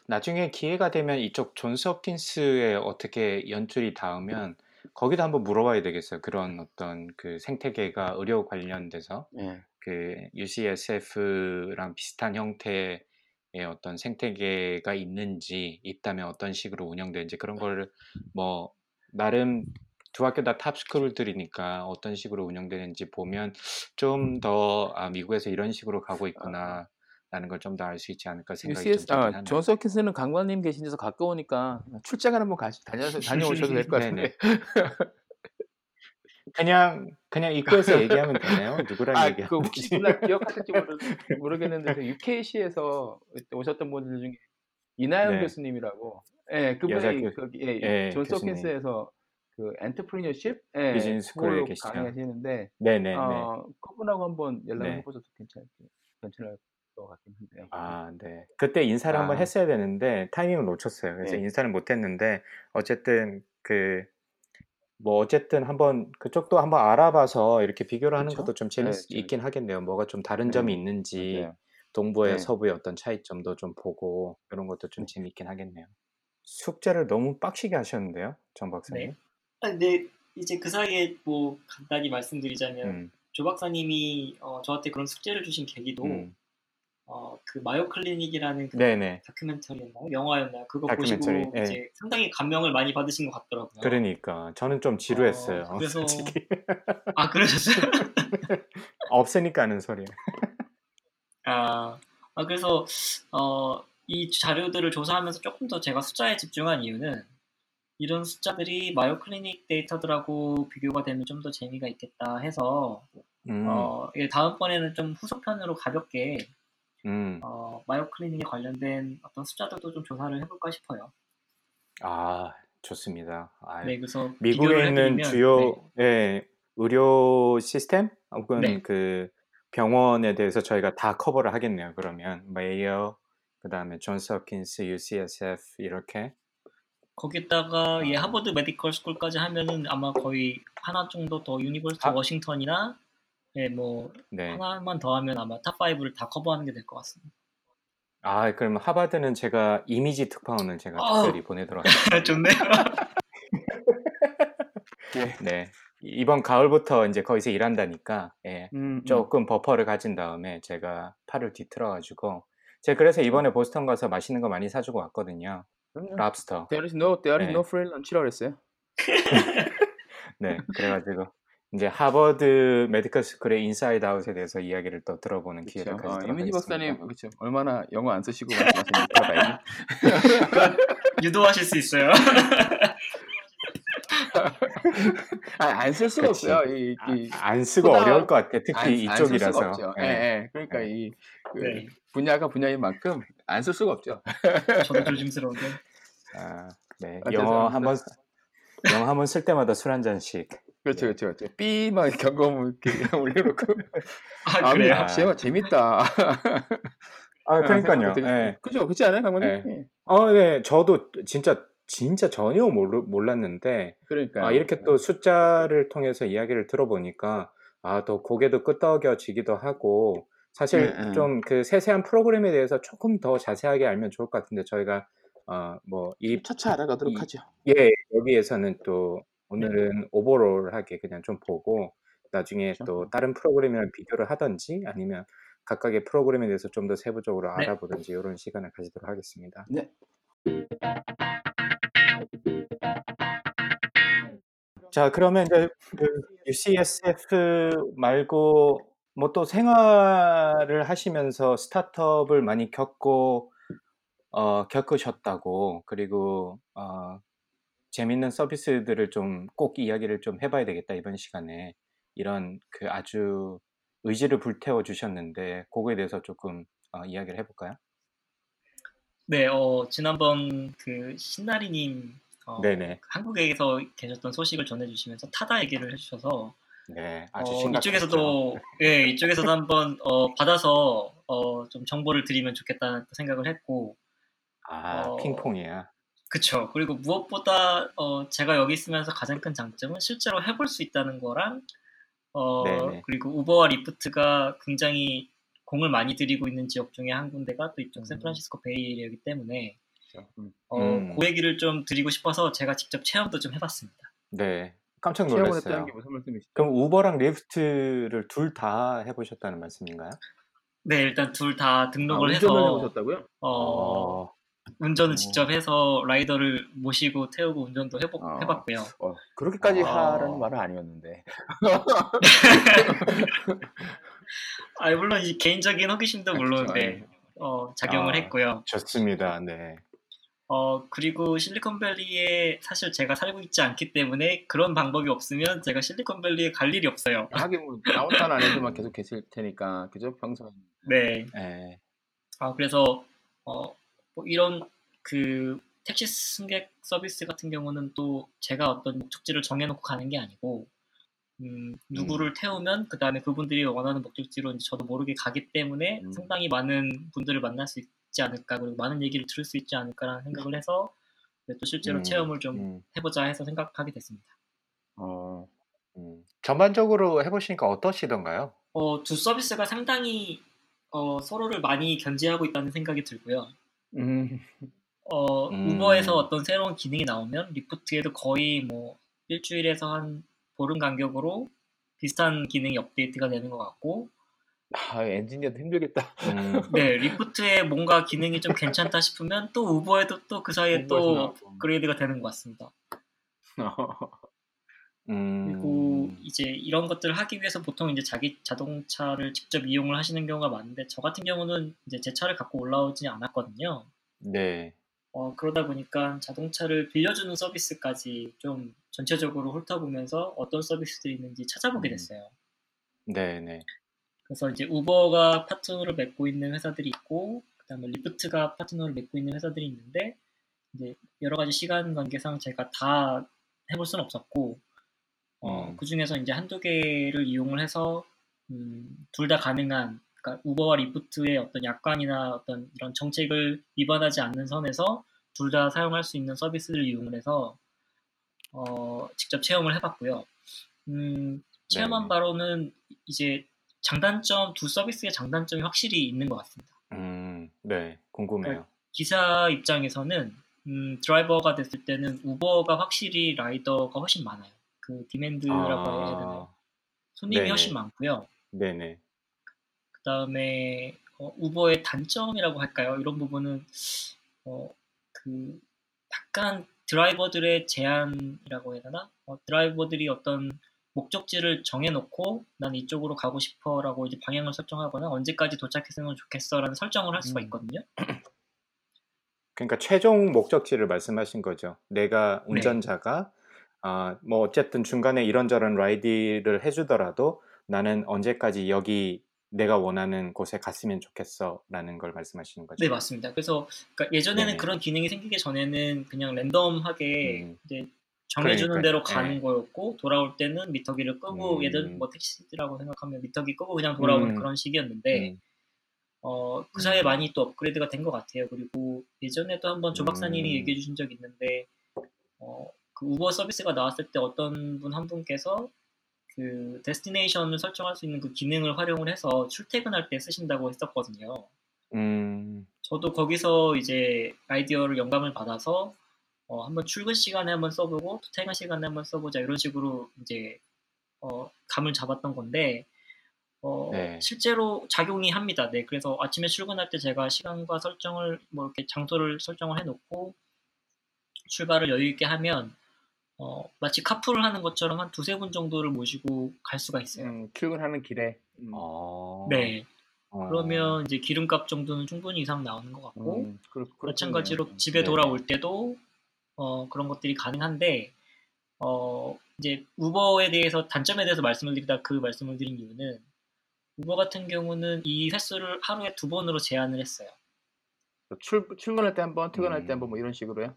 나중에 기회가 되면 이쪽 존스 홉킨스에 어떻게 연출이 닿으면 거기다 한번 물어봐야 되겠어요. 그런 어떤 그 생태계가 의료 관련돼서 예. 그 UCSF랑 비슷한 형태의 어떤 생태계가 있는지 있다면 어떤 식으로 운영되는지 그런 걸뭐 나름 두 학교 다 탑스쿨들이니까 어떤 식으로 운영되는지 보면 좀 더 아, 미국에서 이런 식으로 가고 있구나. 라는 걸 좀 더 알 수 있지 않을까 생각이 UCS 좀 들긴 아 하네요. 존스 홉킨스는 강관님 계신 데서 가까우니까 출장을 한번 가시 다녀서 다녀오셔도 될것 같은데. 그냥 그냥 입구에서 얘기하면 되나요? 누구랑 아, 얘기하는지. 그 혹시 몰라 기억하실지 모르, 모르겠는데 그 UKC에서 오셨던 분들 중에 이나영 네. 교수님이라고 예, 그분이 교- 거기 예, 예, 존스 교수님. 홉킨스에서 그 entrepreneurship 예, business school에 계시죠. 강의하시는데 네네네. 어, 그분하고 한번 연락을 네. 해보셔도 괜찮 괜찮을 것 같긴 한데요. 아, 네. 그때 인사를 한번 아. 했어야 되는데 타이밍을 놓쳤어요. 그래서 네. 인사를 못 했는데 어쨌든 그 뭐 어쨌든 한번 그쪽도 한번 알아봐서 이렇게 비교를 하는 그쵸? 것도 좀 네, 재밌 좀- 있긴 하겠네요. 뭐가 좀 다른 네, 점이 있는지 맞아요. 동부의 네. 서부의 어떤 차이점도 좀 보고 이런 것도 좀 네. 재밌긴 하겠네요. 숙제를 너무 빡시게 하셨는데요, 정 박사님. 네. 아, 근데 이제 그 사이에 뭐 간단히 말씀드리자면 음, 조 박사님이 어, 저한테 그런 숙제를 주신 계기도 음. 어, 그 마요 클리닉이라는 그 네네. 다큐멘터리였나요? 영화였나요? 그거 다큐멘터리, 보시고 예. 이제 상당히 감명을 많이 받으신 것 같더라고요. 그러니까 저는 좀 지루했어요. 어, 그래서- 솔직히 아 그러셨어요? 없으니까 하는 소리. 아, 아, 그래서 어, 이 자료들을 조사하면서 조금 더 제가 숫자에 집중한 이유는 이런 숫자들이 마요 클리닉 데이터들하고 비교가 되면 좀 더 재미가 있겠다 해서 음, 어, 예, 다음번에는 좀 후속편으로 가볍게 음. 어, Mayo Clinic에 관련된 어떤 숫자들도 좀 조사를 해볼까 싶어요. 아, 좋습니다. 아, 네, 그래서 미국에 있는 해드리면, 주요 예, 의료 시스템 혹은 네. 그 병원에 대해서 저희가 다 커버를 하겠네요. 그러면 Mayo, 그다음에 존스 홉킨스, UCSF 이렇게 거기다가 예 Harvard Medical School까지 하면은 아마 거의 하나 정도 더 University 아. 워싱턴이나 예뭐 네. 하나만 더 하면 아마 top 5를 다 커버하는 게 될 것 같습니다. 아, 그럼 하버드는 제가 이미지 특파원을 제가 아. 특별히 보내도록 하겠습니다. 좋네요. 네. 이번 가을부터 이제 거기서 일한다니까 예. 음, 음. 조금 buffer를 가진 다음에 제가 팔을 뒤틀어 가지고 제가 그래서 이번에 보스턴 가서 맛있는 거 많이 사주고 왔거든요. 그럼요. 랍스터. There is no, there is 네. no free lunch라고 그랬어요. 네, 그래가지고 이제 Harvard Medical School의 inside out에 대해서 이야기를 또 들어보는 기회를 가지도록 이민희 박사님 하겠습니다. 그렇죠. 얼마나 영어 안 쓰시고 말씀하시는지. 유도하실 수 있어요. 아, 안쓸 수가 그치. 없어요. 이, 이 아, 안 쓰고 보다- 어려울 것 같아. 안- 특히 안쓸 이쪽이라서. 수가 없죠. 예, 예. 예. 그러니까 네. 이그 네. 분야가 분야인 만큼 안 쓸 수가 없죠. 저도 조심스러운데. 아, 네. 아, 영어. 한번 영어 한번 쓸 때마다 술 한 잔씩. 그렇죠, 네. 그렇죠, 그렇죠. 삐만 경고문 이렇게 올려놓고 아 아, 그래요? 아. 제가 재밌다. 아, 그러니까요. 되게- 예. 그죠, 그렇지 않아요, 강원님? 네. 예. 어, 네. 저도 진짜 진짜 전혀 몰, 몰랐는데 그러니까. 아, 이렇게 또 숫자를 통해서 이야기를 들어보니까 아, 또 고개도 끄덕여지기도 하고 사실 네, 네. 좀그 세세한 프로그램에 대해서 조금 더 자세하게 알면 좋을 것 같은데 저희가 어, 뭐이 차차 알아가도록 이- 하죠. 예, 여기에서는 또 오늘은 오버롤하게 그냥 좀 보고 나중에 그렇죠. 또 다른 프로그램이랑 비교를 하든지 아니면 각각의 프로그램에 대해서 좀 더 세부적으로 네. 알아보든지 이런 시간을 가지도록 하겠습니다. 네. 자, 그러면 이제 그 UCSF 말고 뭐 또 생활을 하시면서 스타트업을 많이 겪고 어, 겪으셨다고 그리고 어, 재밌는 서비스들을 좀 꼭 이야기를 좀 해봐야 되겠다 이번 시간에 이런 그 아주 의지를 불태워 주셨는데 그거에 대해서 조금 어, 이야기를 해볼까요? 네, 어, 지난번 그 신나리님 어, 네네. 한국에서 계셨던 소식을 전해주시면서 타다 얘기를 해주셔서 네, 아주 어. 이쪽에서도 예, 이쪽에서도 한번 어, 받아서 어, 좀 정보를 드리면 좋겠다는 생각을 했고 아, 어, 핑퐁이야. 그쵸. 그리고 무엇보다 어, 제가 여기 있으면서 가장 큰 장점은 실제로 해볼 수 있다는 거랑 어, 네네. 그리고 우버와 리프트가 굉장히 공을 많이 들이고 있는 지역 중에 한 군데가 또 이쪽 음. 샌프란시스코 Bay Area이기 때문에. 음. 어, 음. 그 얘기를 좀 드리고 싶어서 제가 직접 체험도 좀 해봤습니다. 네, 깜짝 놀랐어요. 했다는 게 무슨 말씀이시죠? 그럼 우버랑 리프트를 둘 다 해보셨다는 말씀인가요? 네, 일단 둘다 아, 등록을 운전을 해서 해보셨다고요? 어, 어, 운전을 어. 직접 해서 라이더를 모시고 태우고 운전도 해보, 어. 해봤고요. 어, 그렇게까지 아. 하라는 말은 아니었는데. 아, 물론 이 개인적인 호기심도 물론 그렇죠. 네, 어, 작용을 아. 했고요. 좋습니다. 네. 어, 그리고 실리콘밸리에 사실 제가 살고 있지 않기 때문에 그런 방법이 없으면 제가 실리콘밸리에 갈 일이 없어요. 하긴 뭐 다운타운 안에서만 계속 계실 테니까 그죠 평소에. 네. 네. 아, 그래서 어, 뭐 이런 그 택시 승객 서비스 같은 경우는 또 제가 어떤 목적지를 정해놓고 가는 게 아니고 음, 누구를 태우면 그 다음에 그분들이 원하는 목적지로 이제 저도 모르게 가기 때문에 음. 상당히 많은 분들을 만날 수 있지 않을까 그리고 많은 얘기를 들을 수 있지 않을까라는 생각을 해서 네, 또 실제로 음, 체험을 좀 음, 해보자 해서 생각하게 됐습니다. 어, 음. 전반적으로 해보시니까 어떠시던가요? 어, 두 서비스가 상당히 어, 서로를 많이 견제하고 있다는 생각이 들고요. 음, 어, 음. 우버에서 어떤 새로운 기능이 나오면 리프트에도 거의 뭐 일주일에서 한 보름 간격으로 비슷한 기능이 업데이트가 되는 것 같고, 아, 엔지니어도 힘들겠다. 음, 네 리프트에 뭔가 기능이 좀 괜찮다 싶으면 또 우버에도 또 그 사이에 또. 업그레이드가 되는 것 같습니다. 그리고 음, 이제 이런 것들을 하기 위해서 보통 이제 자기 자동차를 직접 이용을 하시는 경우가 많은데 저 같은 경우는 이제 제 차를 갖고 올라오지 않았거든요. 네. 어, 그러다 보니까 자동차를 빌려주는 서비스까지 좀 전체적으로 훑어보면서 어떤 서비스들이 있는지 찾아보게 음. 됐어요. 네, 네. 그래서 이제 우버가 파트너를 맺고 있는 회사들이 있고, 그 다음에 리프트가 파트너를 맺고 있는 회사들이 있는데, 이제 여러 가지 시간 관계상 제가 다 해볼 수는 없었고, 어, 음. 그 중에서 이제 한두 개를 이용을 해서, 둘다 가능한 그러니까 우버와 리프트의 어떤 약관이나 어떤 이런 정책을 위반하지 않는 선에서 둘 다 사용할 수 있는 서비스를 이용해서 어, 직접 체험을 해봤고요. 음, 체험한 네네. 바로는 이제 장단점 두 서비스의 장단점이 확실히 있는 것 같습니다. 음, 네, 궁금해요. 기사 입장에서는 음, 드라이버가 됐을 때는 우버가 확실히 라이더가 훨씬 많아요. 그 디맨드라고 해야 되나요? 아, 손님이 네네. 훨씬 많고요. 네네. 그 다음에 어, 우버의 단점이라고 할까요? 이런 부분은 어, 그 약간 드라이버들의 제한이라고 해야 되나? 어, 드라이버들이 어떤 목적지를 정해놓고 난 이쪽으로 가고 싶어라고 이제 방향을 설정하거나 언제까지 도착했으면 좋겠어라는 설정을 할 수가 음. 있거든요. 그러니까 최종 목적지를 말씀하신 거죠. 내가 네. 운전자가 아, 뭐 어쨌든 중간에 이런저런 라이드를 해주더라도 나는 언제까지 여기 내가 원하는 곳에 갔으면 좋겠어라는 걸 말씀하시는 거죠. 네 맞습니다. 그래서 그러니까 예전에는 네네. 그런 기능이 생기기 전에는 그냥 랜덤하게 음. 이제 정해주는 그러니까요. 대로 가는 네. 거였고 돌아올 때는 미터기를 끄고 음. 예전 뭐 택시라고 생각하면 미터기 끄고 그냥 돌아오는 음. 그런 식이었는데 음, 어, 그 사이에 음. 많이 또 업그레이드가 된 것 같아요. 그리고 예전에도 한번 조 박사님이 음. 얘기해 주신 적 있는데 어, 그 우버 서비스가 나왔을 때 어떤 분 한 분께서 그 데스티네이션을 설정할 수 있는 그 기능을 활용을 해서 출퇴근할 때 쓰신다고 했었거든요. 음, 저도 거기서 이제 아이디어를 영감을 받아서 어, 한번 출근 시간에 한번 써보고 또 퇴근 시간에 한번 써보자 이런 식으로 이제 어, 감을 잡았던 건데 어, 네. 실제로 작용이 합니다. 네, 그래서 아침에 출근할 때 제가 시간과 설정을 뭐 이렇게 장소를 설정을 해놓고 출발을 여유 있게 하면 어, 마치 카풀을 하는 것처럼 한 두세 분 정도를 모시고 갈 수가 있어요. 음, 출근하는 길에. 음. 어, 네, 어, 그러면 이제 기름값 정도는 충분히 이상 나오는 것 같고 음, 그렇, 마찬가지로 그렇겠네요. 집에 네. 돌아올 때도 어, 그런 것들이 가능한데 어, 이제 우버에 대해서 단점에 대해서 말씀을 드리다 그 말씀을 드린 이유는 우버 같은 경우는 이 횟수를 하루에 두 번으로 제한을 했어요. 출, 출근할 때 한 번, 퇴근할 때 한번 음. 뭐 이런 식으로요?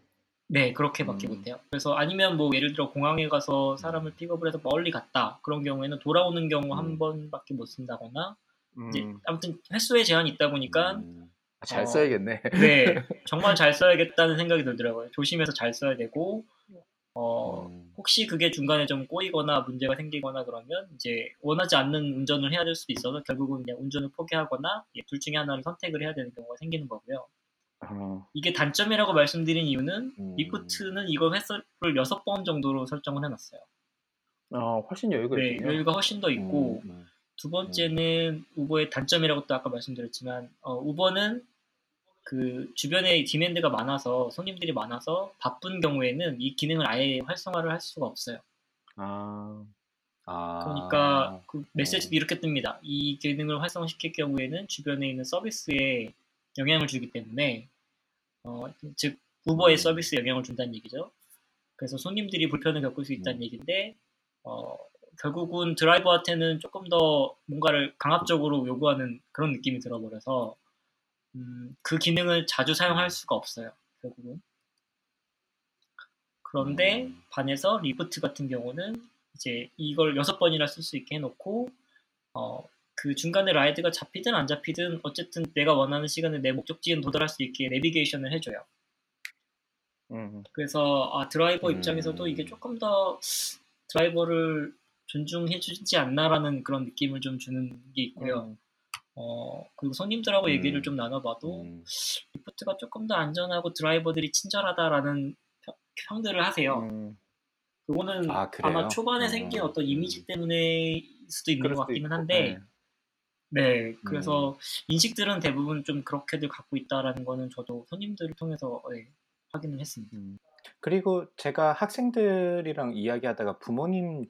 네, 그렇게밖에 음. 못해요. 그래서 아니면 뭐 예를 들어 공항에 가서 사람을 픽업을 해서 멀리 갔다 그런 경우에는 돌아오는 경우 한 음. 번밖에 못 쓴다거나 이제 음, 아무튼 횟수에 제한이 있다 보니까 음, 잘 어, 써야겠네. 네 정말 잘 써야겠다는 생각이 들더라고요. 조심해서 잘 써야 되고 어, 음, 혹시 그게 중간에 좀 꼬이거나 문제가 생기거나 그러면 이제 원하지 않는 운전을 해야 될 수도 있어서 결국은 그냥 운전을 포기하거나 예, 둘 중에 하나를 선택을 해야 되는 경우가 생기는 거고요. 어, 이게 단점이라고 말씀드린 이유는 음. 리프트는 이거 횟수를 여섯 번 정도로 설정을 해놨어요. 어, 훨씬 여유가 네, 있군요. 여유가 훨씬 더 있고 음, 음. 두 번째는 우버의 단점이라고 또 아까 말씀드렸지만 어, 우버는 그 주변에 디맨드가 많아서 손님들이 많아서 바쁜 경우에는 이 기능을 아예 활성화를 할 수가 없어요. 아, 아, 그러니까 그 메시지도 이렇게 뜹니다. 이 기능을 활성화시킬 경우에는 주변에 있는 서비스에 영향을 주기 때문에 어, 즉 우버의 음. 서비스에 영향을 준다는 얘기죠. 그래서 손님들이 불편을 겪을 수 있다는 음. 얘기인데 어, 결국은 드라이버한테는 조금 더 뭔가를 강압적으로 요구하는 그런 느낌이 들어버려서 음, 그 기능을 자주 사용할 음. 수가 없어요. 결국은. 그런데 음. 반해서 리프트 같은 경우는 이제 이걸 여섯 번이나 쓸 수 있게 해놓고 어, 그 중간에 ride가 잡히든 안 잡히든 어쨌든 내가 원하는 시간에 내 목적지에 도달할 수 있게 내비게이션을 해줘요. 음, 그래서 아, 드라이버 음. 입장에서도 이게 조금 더 드라이버를 존중해주지 않나라는 그런 느낌을 좀 주는 게 있고요. 음, 어, 그리고 손님들하고 음. 얘기를 좀 나눠봐도 음, 리프트가 조금 더 안전하고 드라이버들이 친절하다라는 평, 평들을 하세요. 음, 그거는 아, 아? 마 초반에 어, 생긴 어떤 음. 이미지 때문에 수도 있는 것 같기는 있고, 한데, 네. 네, 그래서 인식들은 대부분 좀 그렇게들 갖고 있다라는 거는 저도 손님들을 통해서 네, 확인을 했습니다. 음, 그리고 제가 학생들이랑 이야기하다가 부모님이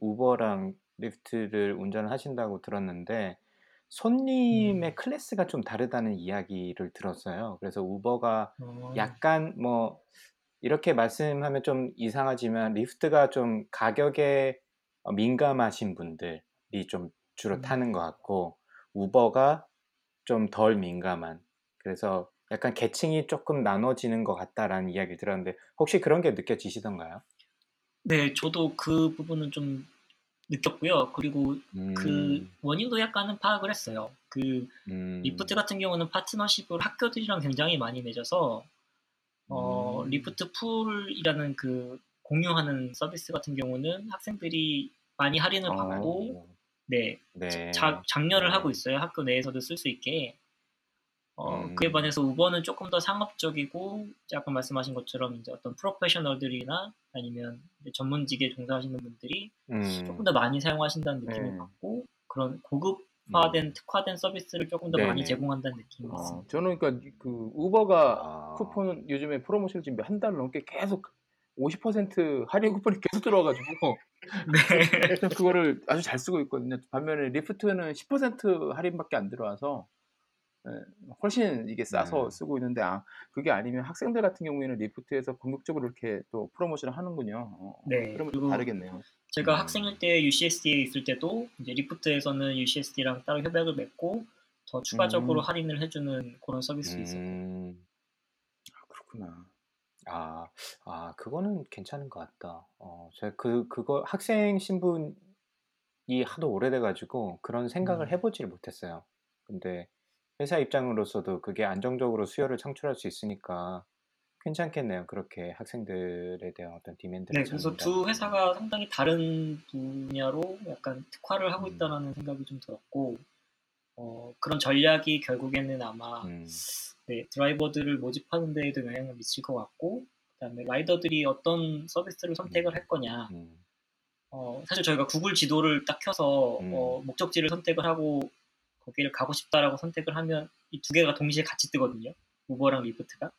우버랑 리프트를 운전을 하신다고 들었는데 손님의 음. 클래스가 좀 다르다는 이야기를 들었어요. 그래서 우버가 어, 약간 뭐 이렇게 말씀하면 좀 이상하지만 리프트가 좀 가격에 어, 민감하신 분들이 좀 주로 음. 타는 것 같고 우버가 좀 덜 민감한 그래서 약간 계층이 조금 나눠지는 것 같다라는 이야기를 들었는데 혹시 그런 게 느껴지시던가요? 네, 저도 그 부분은 좀 느꼈고요. 그리고 그 음. 원인도 약간은 파악을 했어요. 그 음. 리프트 같은 경우는 파트너십을 학교들이랑 굉장히 많이 맺어서 어, 음. 리프트 풀이라는 그 공유하는 서비스 같은 경우는 학생들이 많이 할인을 받고 어. 네, 네. 자, 장려를 네. 하고 있어요. 학교 내에서도 쓸 수 있게. 어, 음. 그에 반해서 우버는 조금 더 상업적이고 아까 말씀하신 것처럼 이제 어떤 프로페셔널들이나 아니면 전문직에 종사하시는 분들이 음. 조금 더 많이 사용하신다는 느낌을 네. 받고 그런 고급화된 음. 특화된 서비스를 조금 더 네네. 많이 제공한다는 느낌이 어, 있습니다. 저는 그러니까 그 우버가 아. 쿠폰 요즘에 프로모션 지금 한 달 넘게 계속 50% 할인 쿠폰이 계속 들어와가지고 네. 그거를 아주 잘 쓰고 있거든요. 반면에 리프트는 10% 할인밖에 안 들어와서 예, 훨씬 이게 싸서 음. 쓰고 있는데 아 그게 아니면 학생들 같은 경우에는 리프트에서 공격적으로 이렇게 또 프로모션을 하는군요. 어, 네, 그러면 좀 다르겠네요. 제가 음. 학생일 때 UCSD에 있을 때도 이제 리프트에서는 UCSD랑 따로 협약을 맺고 더 추가적으로 음. 할인을 해주는 그런 있어요. 음. 아, 그렇구나. 아, 아, 그거는 괜찮은 것 같다. 어, 제가 그, 그거 학생 신분이 하도 오래돼가지고 그런 생각을 음. 해보지를 못했어요. 근데 회사 입장으로서도 그게 안정적으로 수요를 창출할 수 있으니까 괜찮겠네요. 그렇게 학생들에 대한 어떤 디맨드를 네, 그래서. 두 회사가 상당히 다른 분야로 약간 특화를 하고 음. 있다라는 생각이 좀 들었고, 어, 그런 전략이 결국에는 아마 음, 네, 드라이버들을 모집하는 데에도 영향을 미칠 것 같고, 그다음에 라이더들이 어떤 서비스를 선택을 할 거냐. 음, 어, 사실 저희가 구글 지도를 딱 켜서 음. 어, 목적지를 선택을 하고 거기를 가고 싶다라고 선택을 하면 이 두 개가 동시에 같이 뜨거든요. 우버랑 리프트가.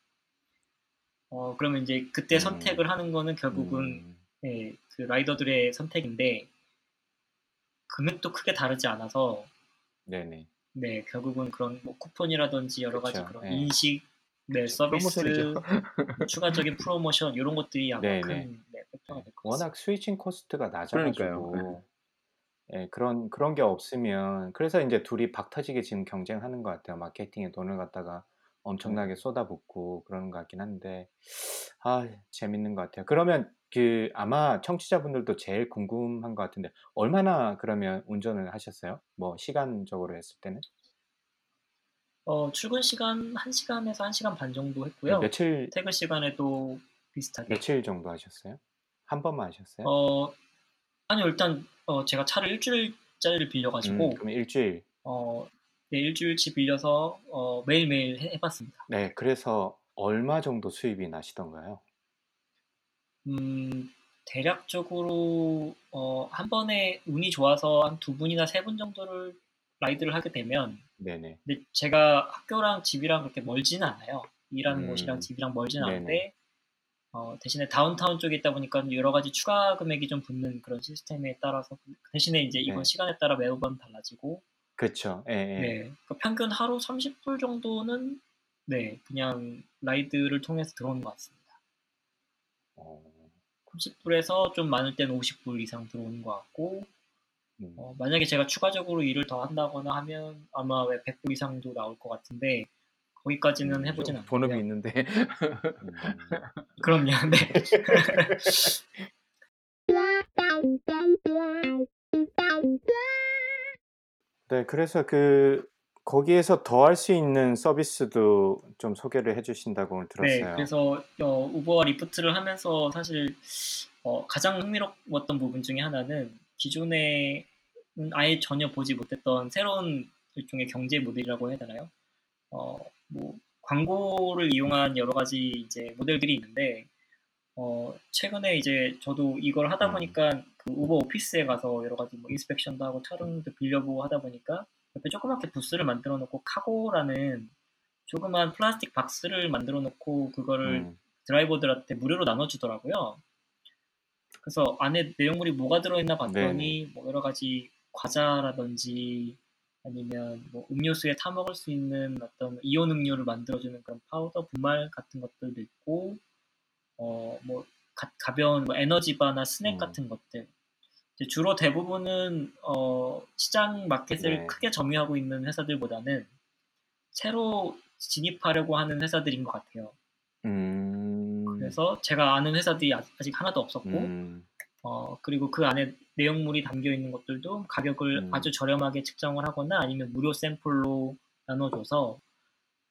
어, 그러면 이제 그때 음. 선택을 하는 거는 결국은 음, 네, 그 rider들의 선택인데 금액도 크게 다르지 않아서 네네. 네, 결국은 그런 뭐 쿠폰이라든지 여러 가지 그런 예. 인식, 네, 서비스. 뭐 추가적인 프로모션 이런 것들이 아마 네네. 큰 네, factor가 될 것 같습니다. 워낙 스위칭 코스트가. 낮아가지고 예, 그런 그런 게 없으면 그래서 이제 둘이 박 터지게 지금 경쟁하는 것 같아요. 마케팅에 돈을 갖다가 엄청나게 쏟아붓고 그러는 것 같긴 한데 아 재밌는 것 같아요. 그러면 그 아마 청취자분들도 제일 궁금한 것 같은데 얼마나 그러면 운전을 하셨어요? 뭐 시간적으로 했을 때는 어, 출근 시간 1시간에서 1시간 반 정도 네, 했고요. 며칠 퇴근 시간에도 비슷하게. 며칠 정도 하셨어요? 한 번만 하셨어요? 어, 아니요, 일단 어, 제가 차를 일주일짜리를 빌려 가지고 음, 그럼 일주일. 어, 네, 일주일치 빌려서 어, 매일매일 해, 해봤습니다. 네, 그래서 얼마 정도 수입이 나시던가요? 음, 대략적으로 어, 한 번에 운이 좋아서 한 두 분이나 세 분 정도를 라이드를 하게 되면 네네. 근데 제가 학교랑 집이랑 그렇게 멀지는 않아요. 일하는 음, 곳이랑 집이랑 멀지는 네네. 않은데 어, 대신에 다운타운 쪽에 있다 보니까 여러 가지 추가 금액이 좀 붙는 그런 시스템에 따라서 대신에 이제 이건 네. 시간에 따라 매번 달라지고 그렇죠. 예, 예. 네, 그러니까 평균 하루 30불 정도는 네 그냥 라이드를 통해서 들어오는 것 같습니다. 어, 30불에서 좀 많을 때는 50불 이상 들어오는 것 같고 음. 어, 만약에 제가 추가적으로 일을 더 한다거나 하면 아마 왜 100불 이상도 나올 것 같은데 거기까지는 음, 해보진 좀 본업이. 있는데 음. 그럼요. 네. 네, 그래서 그 거기에서 더 할 수 있는 서비스도 좀 소개를 해주신다고 네, 들었어요. 그래서 어, 우버와 리프트를 하면서 사실 어, 가장 흥미로웠던 부분 중에 하나는 기존에 아예 전혀 보지 못했던 새로운 일종의 경제 모델이라고 해야 되나요? 어, 뭐 광고를 이용한 여러 가지 이제 모델들이 있는데 어, 최근에 이제 저도 이걸 하다 음. 보니까 그 우버 오피스에 가서 여러 가지 뭐 인스펙션도 하고 촬영도 빌려보고 하다 보니까 옆에 조그맣게 부스를 만들어 놓고 카고라는 조그만 플라스틱 박스를 만들어 놓고 그거를 음, 드라이버들한테 무료로 나눠주더라고요. 그래서 안에 내용물이 뭐가 들어있나 봤더니 뭐 여러 가지 과자라든지 아니면 뭐 음료수에 타 먹을 수 있는 어떤 이온 음료를 만들어주는 그런 파우더 분말 같은 것들도 있고 어 뭐 가벼운 뭐 에너지바나 스낵 음. 같은 것들 주로 대부분은 어 시장 마켓을 네. 크게 점유하고 있는 회사들보다는 새로 진입하려고 하는 회사들인 것 같아요. 음, 그래서 제가 아는 회사들이 아- 아직 하나도 없었고 음, 어, 그리고 그 안에 내용물이 담겨 있는 것들도 가격을 음. 아주 저렴하게 측정을 하거나 아니면 무료 샘플로 나눠줘서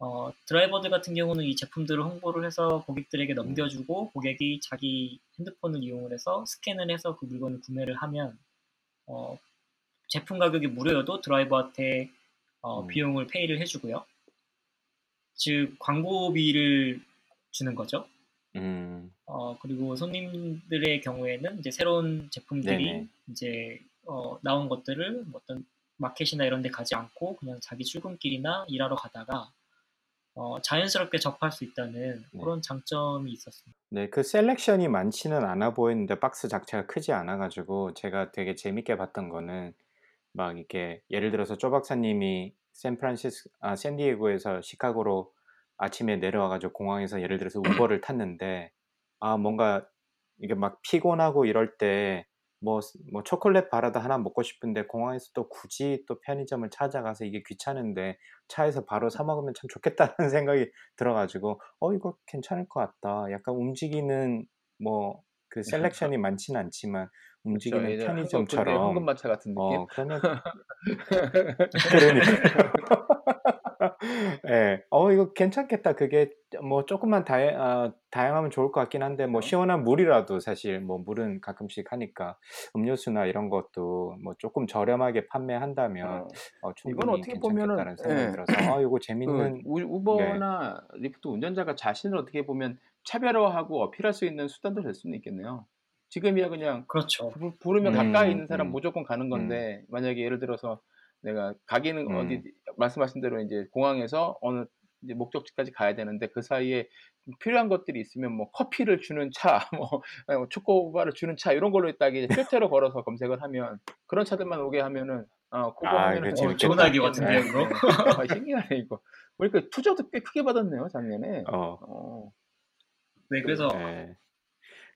어, 드라이버들 같은 경우는 이 제품들을 홍보를 해서 고객들에게 넘겨주고 고객이 자기 핸드폰을 이용을 해서 스캔을 해서 그 물건을 구매를 하면 어, 제품 가격이 무료여도 드라이버한테 어, 음. 비용을 페이를 해주고요. 즉 광고비를 주는 거죠. 음. 어, 그리고 손님들의 경우에는 이제 새로운 제품들이 네네. 이제 어, 나온 것들을 뭐 어떤 마켓이나 이런 데 가지 않고 그냥 자기 출근길이나 일하러 가다가 어, 자연스럽게 접할 수 있다는 네. 그런 장점이 있었습니다. 네, 그 selection이 많지는 않아 보이는데 박스 자체가 크지 않아 가지고 제가 되게 재밌게 봤던 거는 막 이렇게 예를 들어서 쪼 박사님이 샌프란시스 아 샌디에고에서 시카고로 아침에 내려와 가지고 공항에서 예를 들어서 우버를 탔는데 아 뭔가 이게 막 피곤하고 이럴 때 뭐 뭐 초콜릿 바라도 하나 먹고 싶은데 공항에서 또 굳이 또 편의점을 찾아가서 이게 귀찮은데 차에서 바로 사 먹으면 참 좋겠다는 생각이 들어 가지고 '어 이거 괜찮을 것 같다.' 약간 움직이는 뭐 그 selection이 많지는 않지만 그쵸. 움직이는 군대 편의점처럼 황금 마차 같은 느낌? 어 그러면 그러니까요. 예. 어 이거 괜찮겠다. 그게 뭐 쪼끔만 다양 아 다양하면 좋을 것 같긴 한데 뭐 그쵸. 시원한 물이라도 사실 뭐 물은 가끔씩 하니까 음료수나 이런 것도 뭐 쪼끔 저렴하게 판매한다면 어. 어 이건 충분히 어떻게 보면은 괜찮겠다는 생각이 예. 들어서 아그 재밌는 우 네. 우버나 리프트 운전자가 자신을 어떻게 보면 차별화하고 어필할 수 있는 수단도 될 수는 있겠네요. 지금이야 그냥 그렇죠. 부 부르면 가까이 음 있는 사람 음. 무조건 가는 음. 건데 만약에 예를 들어서 내가 가기는 어디 음. 말씀하신 대로 인제 공항에서 어느 이제 목적지까지 가야 되는데 그 사이에 필요한 것들이 있으면 뭐 커피를 주는 차 뭐어 초코바를 주는 차 이런 걸로 딱 이제 필테로 걸어서 검색을 하면 그런 차들만 오게 하면은 어 고거 아 하면은 이거 어, 좋은. 아이디어 같은데요, 네. 그거? 네. 아 신기하네 이거. 보니까 투자도 꽤 크게 받았네요, 작년에. 어. 어. 네, 그래서 예.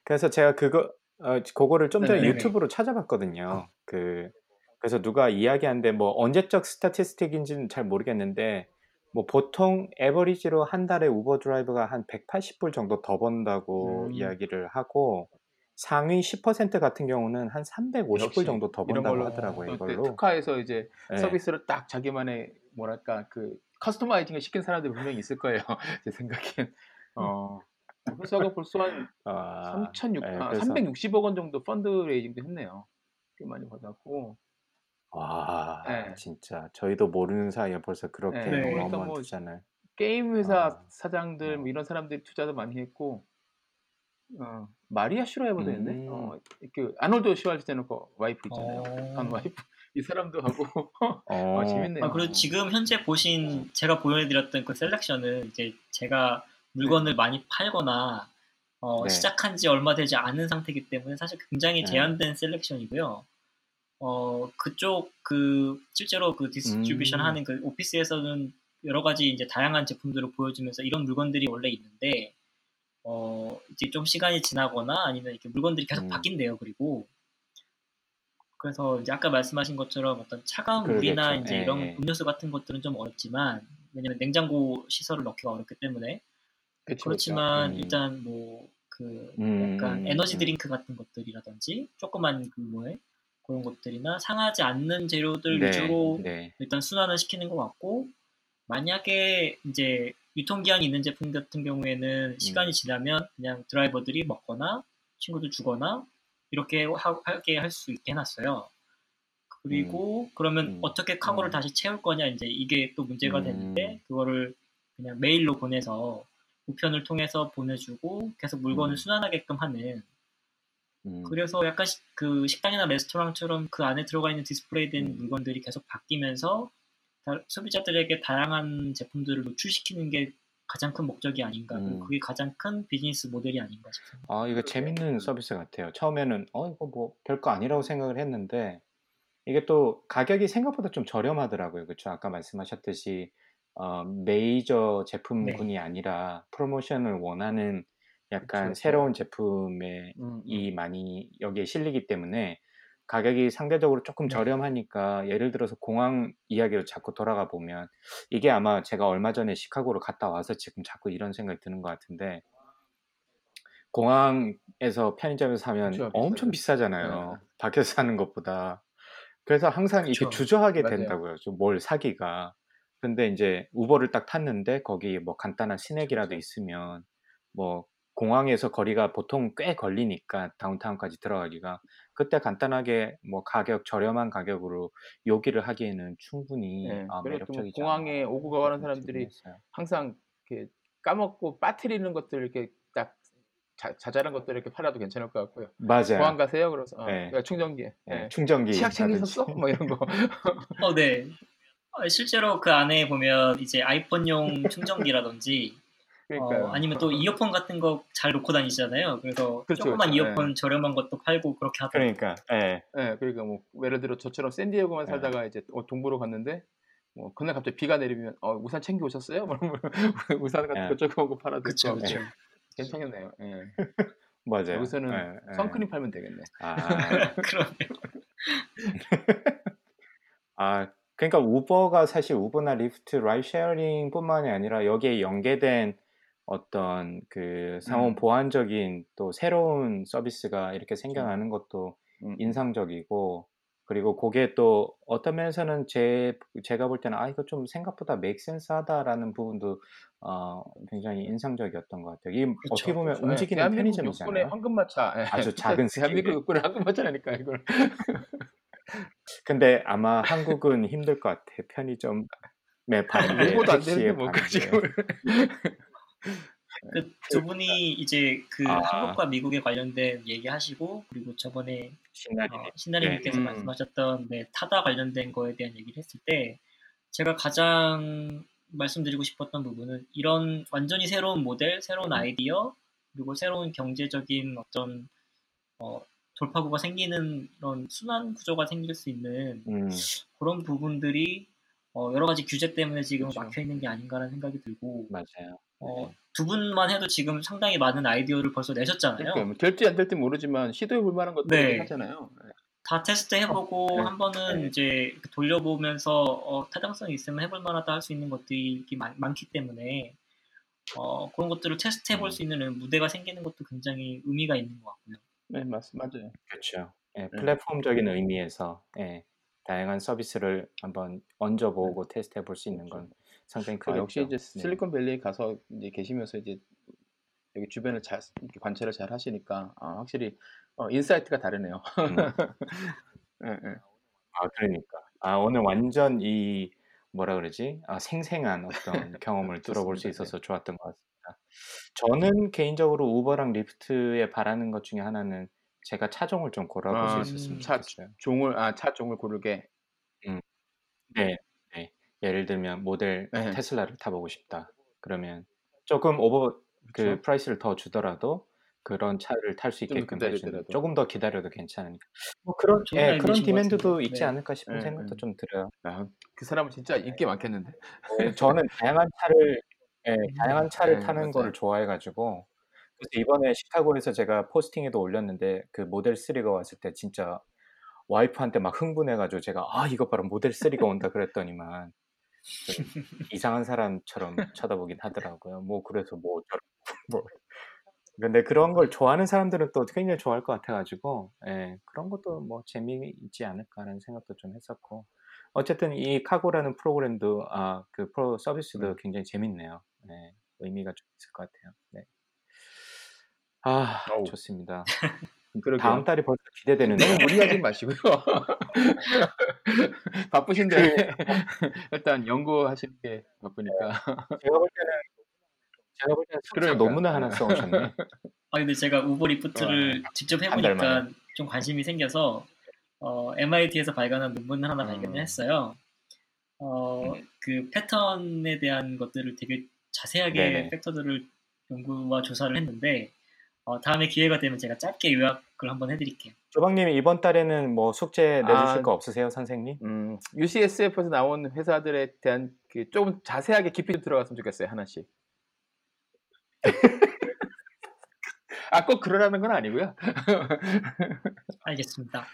그래서 제가 그거 어 고거를 좀 전에 네네네. 유튜브로 찾아봤거든요. 그 그래서 누가 이야기하는데 뭐 언제적 statistic인지는 잘 모르겠는데 뭐 보통 average로 한 달에 우버 드라이버가 한 180불 정도 더 번다고 음. 이야기를 하고 상위 10% 같은 경우는 한 350불 역시 정도 더 번다고 걸로 하더라고요, 또 그 이걸로. 특화해서 이제 예. 서비스를 딱 자기만의 뭐랄까 그 customizing을 시킨 사람들이 분명히 있을 거예요. 제 생각엔. 어. 회사가 벌써 한 아. 3,600 예. 아 그래서 360억 원 정도 fund raising도 했네요. 꽤 많이 받았고. 와. 예. 진짜 저희도 모르는 사이에 벌써 예. 그렇게 네. 그러니까 어마어마한 뭐 투자를 게임 회사 아. 사장들 뭐 어. 이런 사람들이 투자도 많이 했고 어 마리아 슈라이버도 했네. 음. 어 그 아놀드 슈왈제네거 그 와이프 있잖아요. 간 어. 와이프. 이 사람도 하고 아 어. 재밌네요. 아, 그리고 지금 현재 보신 제가 보여드렸던 그 selection은 이제 제가 물건을 많이 팔거나 어, 네. 시작한 지 얼마 되지 않은 상태이기 때문에 사실 굉장히 네. 제한된 selection이고요. 어, 그쪽 그 실제로 그 distribution 음. 하는 그 오피스에서는 여러 가지 이제 다양한 제품들을 보여주면서 이런 물건들이 원래 있는데 어, 이제 좀 시간이 지나거나 아니면 이렇게 물건들이 계속 음. 바뀐대요. 그리고 그래서 이제 아까 말씀하신 것처럼 어떤 차가운 물이나 그러겠죠. 이제 예, 이런 예. 음료수 같은 것들은 좀 어렵지만 왜냐면 냉장고 시설을 넣기가 어렵기 때문에 그쵸. 그렇지만 음. 일단 뭐 그 음, 약간 음, 에너지 음. 드링크 같은 것들이라든지 조그만 규모의 그런 것들이나 상하지 않는 재료들 네. 위주로 네. 일단 순환을 시키는 것 같고 만약에 이제 유통기한이 있는 제품 같은 경우에는 시간이 음. 지나면 그냥 드라이버들이 먹거나 친구들 주거나 이렇게 하, 하게 할 수 있게 해놨어요. 그리고 그러면 음. 어떻게 카고를 음. 다시 채울 거냐 이제 이게 또 문제가 음. 되는데 그거를 그냥 메일로 보내서 우편을 통해서 보내주고 계속 물건을 음. 순환하게끔 하는 음. 그래서 약간 시- 그 식당이나 레스토랑처럼 그 안에 들어가 있는 디스플레이된 음. 물건들이 계속 바뀌면서 다- 소비자들에게 다양한 제품들을 노출시키는 게 가장 큰 목적이 아닌가 음. 그게 가장 큰 비즈니스 모델이 아닌가 싶습니다. 아, 이거 재밌는 서비스 같아요. 처음에는 어 이거 뭐 별거 아니라고 생각을 했는데 이게 또 가격이 생각보다 좀 저렴하더라고요. 그쵸? 아까 말씀하셨듯이 어 메이저 제품군이 아니라 프로모션을 원하는 약간 그쵸. 새로운 제품에 음, 이 음. 많이 여기에 실리기 때문에 가격이 상대적으로 조금 네. 저렴하니까 예를 들어서 공항 이야기로 자꾸 돌아가 보면 이게 아마 제가 얼마 전에 시카고를 갔다 와서 지금 자꾸 이런 생각이 드는 것 같은데 공항에서 편의점에서 사면 그쵸, 엄청 비싸죠. 비싸잖아요. 네. 밖에서 사는 것보다. 그래서 항상 이렇게 그쵸. 주저하게 맞아요. 된다고요. 좀 뭘 사기가. 근데 이제 우버를 딱 탔는데 거기 뭐 간단한 스낵이라도. 있으면 뭐 공항에서 거리가 보통 꽤 걸리니까 다운타운까지 들어가기가 그때 간단하게 뭐 가격 저렴한 가격으로 요기를 하기에는 충분히 네. 아, 매력적이지 공항에 오고 가는 사람들이. 항상 이렇게 까먹고 빠뜨리는 것들 이렇게 딱 자, 자잘한 것들 이렇게 팔아도 괜찮을 것 같고요. 맞아요. 공항 가세요? 그래서 어, 네. 야, 충전기. 네, 네. 충전기 치약. 챙기셨어? 뭐 이런 거. 어, 네. 어, 실제로 그 안에 보면 이제 아이폰용 충전기라든지 그러니까요. 어, 아니면 또 이어폰 같은 거 잘 놓고 다니잖아요. 그래서 그렇죠, 조그만 그렇죠. 이어폰 저렴한 것도 팔고 그렇게 하더라고요. 그러니까 예. 네, 그러니까 뭐 예를 들어 저처럼 샌디에고만 네. 살다가 이제 어, 동부로 갔는데 뭐 그날 갑자기 비가 내리면 어, 우산 챙겨 오셨어요? 뭐 우산 같은 네. 거거 팔아도 그쵸, 있고 그쵸. 괜찮겠네요. 예. 맞아요. 여기서는 예, 예. 선크림 팔면 되겠네. 아, 그러면 아, 그러니까 우버가 사실 우버나 리프트 ride sharing뿐만이 아니라 여기에 연계된 어떤 그 상호 음. 보완적인 또 새로운 서비스가 이렇게 생겨나는 것도 음, 인상적이고 그리고 그게 또 어떤 면에서는 제 제가 볼 때는 아 이거 좀 생각보다 make sense 하다라는 부분도 어 굉장히 인상적이었던 것 같아요. 이 어떻게 보면 그렇죠. 예, 움직이는 육군의 편의점이잖아요. 황금마차. 예. 아주 작은 대한민국. 육군의 황금마차라니까 이걸. 근데 아마 한국은 힘들 것 같아. 편의점에 파는 게 일보도 안 택시에 되는데 뭐 파는 게. 지금. 그 두 분이 이제 그 아. 한국과 미국에 관련된 얘기하시고 그리고 저번에 신나리네. 어, 신나리님께서 네. 음. 말씀하셨던 네, 타다 관련된 거에 대한 얘기를 했을 때 제가 가장 말씀드리고 싶었던 부분은 이런 완전히 새로운 모델, 새로운 아이디어 그리고 새로운 경제적인 어떤 어, 돌파구가 생기는 이런 순환 구조가 생길 수 있는 음, 그런 부분들이 어, 여러 가지 규제 때문에 지금 그렇죠. 막혀 있는 게 아닌가라는 생각이 들고 맞아요. 어, 네. 두 분만 해도 지금 상당히 많은 아이디어를 벌써 내셨잖아요. 그러니까 뭐 될지 안 될지 모르지만 시도해 볼 만한 것들 네. 하잖아요. 다 테스트 해보고 네. 한 번은 네. 이제 돌려보면서 어, 타당성이 있으면 해볼 만하다 할 수 있는 것들이 많, 많기 때문에 어, 그런 것들을 테스트 해볼 음. 수 있는 무대가 생기는 것도 굉장히 의미가 있는 것 같고요. 네, 맞, 맞아요. 그렇죠. 예, 플랫폼적인 의미에서 예, 다양한 서비스를 한번 얹어보고 테스트해 볼 수 있는 건 상당히 그 크겠죠. 역시 이제 네. 실리콘밸리에 가서 이제 계시면서 이제 여기 주변을 잘 관찰을 잘 하시니까 아, 확실히 어, insight가 다르네요. 음. 예, 예. 아, 그러니까. 아, 오늘 완전 이 뭐라 그러지? 아, 생생한 어떤 경험을 들어볼 수 좋습니다. 있어서 좋았던 것 같습니다. 저는 개인적으로 우버랑 리프트에 바라는 것 중에 하나는 제가 차종을 좀 골라볼 아, 수 있었으면 차 좋겠어요. 종을 아차 종을 고르게 네, 네. 예를 들면 모델 네. 테슬라를 타보고 싶다. 그러면 조금 over 그 그렇죠. price를 더 주더라도 그런 차를 탈 수 있게끔 해주는. 조금 더 기다려도 괜찮으니까 뭐 그런 예, 그런 것 디맨드도. 있지 네. 않을까 싶은 네, 생각도 네. 좀 들어요. 아, 그 사람은 진짜 인기 많겠는데. 네, 저는 다양한 차를 예, 다양한 차를 네, 타는 맞아요. 거를 좋아해가지고 그래서 이번에 시카고에서 제가 포스팅에도 올렸는데 그 모델 3가 왔을 때 진짜 와이프한테 막 흥분해가지고 제가 아 이거 봐라 모델 3가 온다 그랬더니만 좀 이상한 사람처럼 쳐다보긴 하더라고요. 뭐 그래서 뭐 어쩌라고 뭐 근데 그런 걸 좋아하는 사람들은 또 굉장히 좋아할 것 같아가지고 예, 그런 것도 뭐 재미있지 않을까라는 생각도 좀 했었고 어쨌든 이 카고라는 프로그램도 아 그 프로 서비스도 음. 굉장히 재밌네요. 네, 의미가 좀 있을 것 같아요. 네. 아 어우. 좋습니다. 그러게요. 다음 달이 벌써 기대되는데요. 너무 무리하지 마시고요. 바쁘신데 일단 연구하시는 게 바쁘니까. 제가 볼 때는 제가 볼 때는 그러니까. 논문을 하나 써오셨네. 아 근데 제가 우버 리프트를 직접 한달 해보니까. 좀 관심이 생겨서 어, MIT에서 발간한 논문을 하나 음. 발견을 했어요. 어, 그 패턴에 대한 것들을 되게 자세하게 네네. factor들을 연구와 조사를 했는데 어, 다음에 기회가 되면 제가 짧게 요약을 한번 해드릴게요. 조방님이 이번 달에는 뭐 숙제 내주실 아. 거 없으세요, 선생님? 음, UCSF에서 나온 회사들에 대한 그 조금 자세하게 깊이 들어갔으면 좋겠어요 하나씩. 아 꼭 그러라는 건 아니고요. 알겠습니다.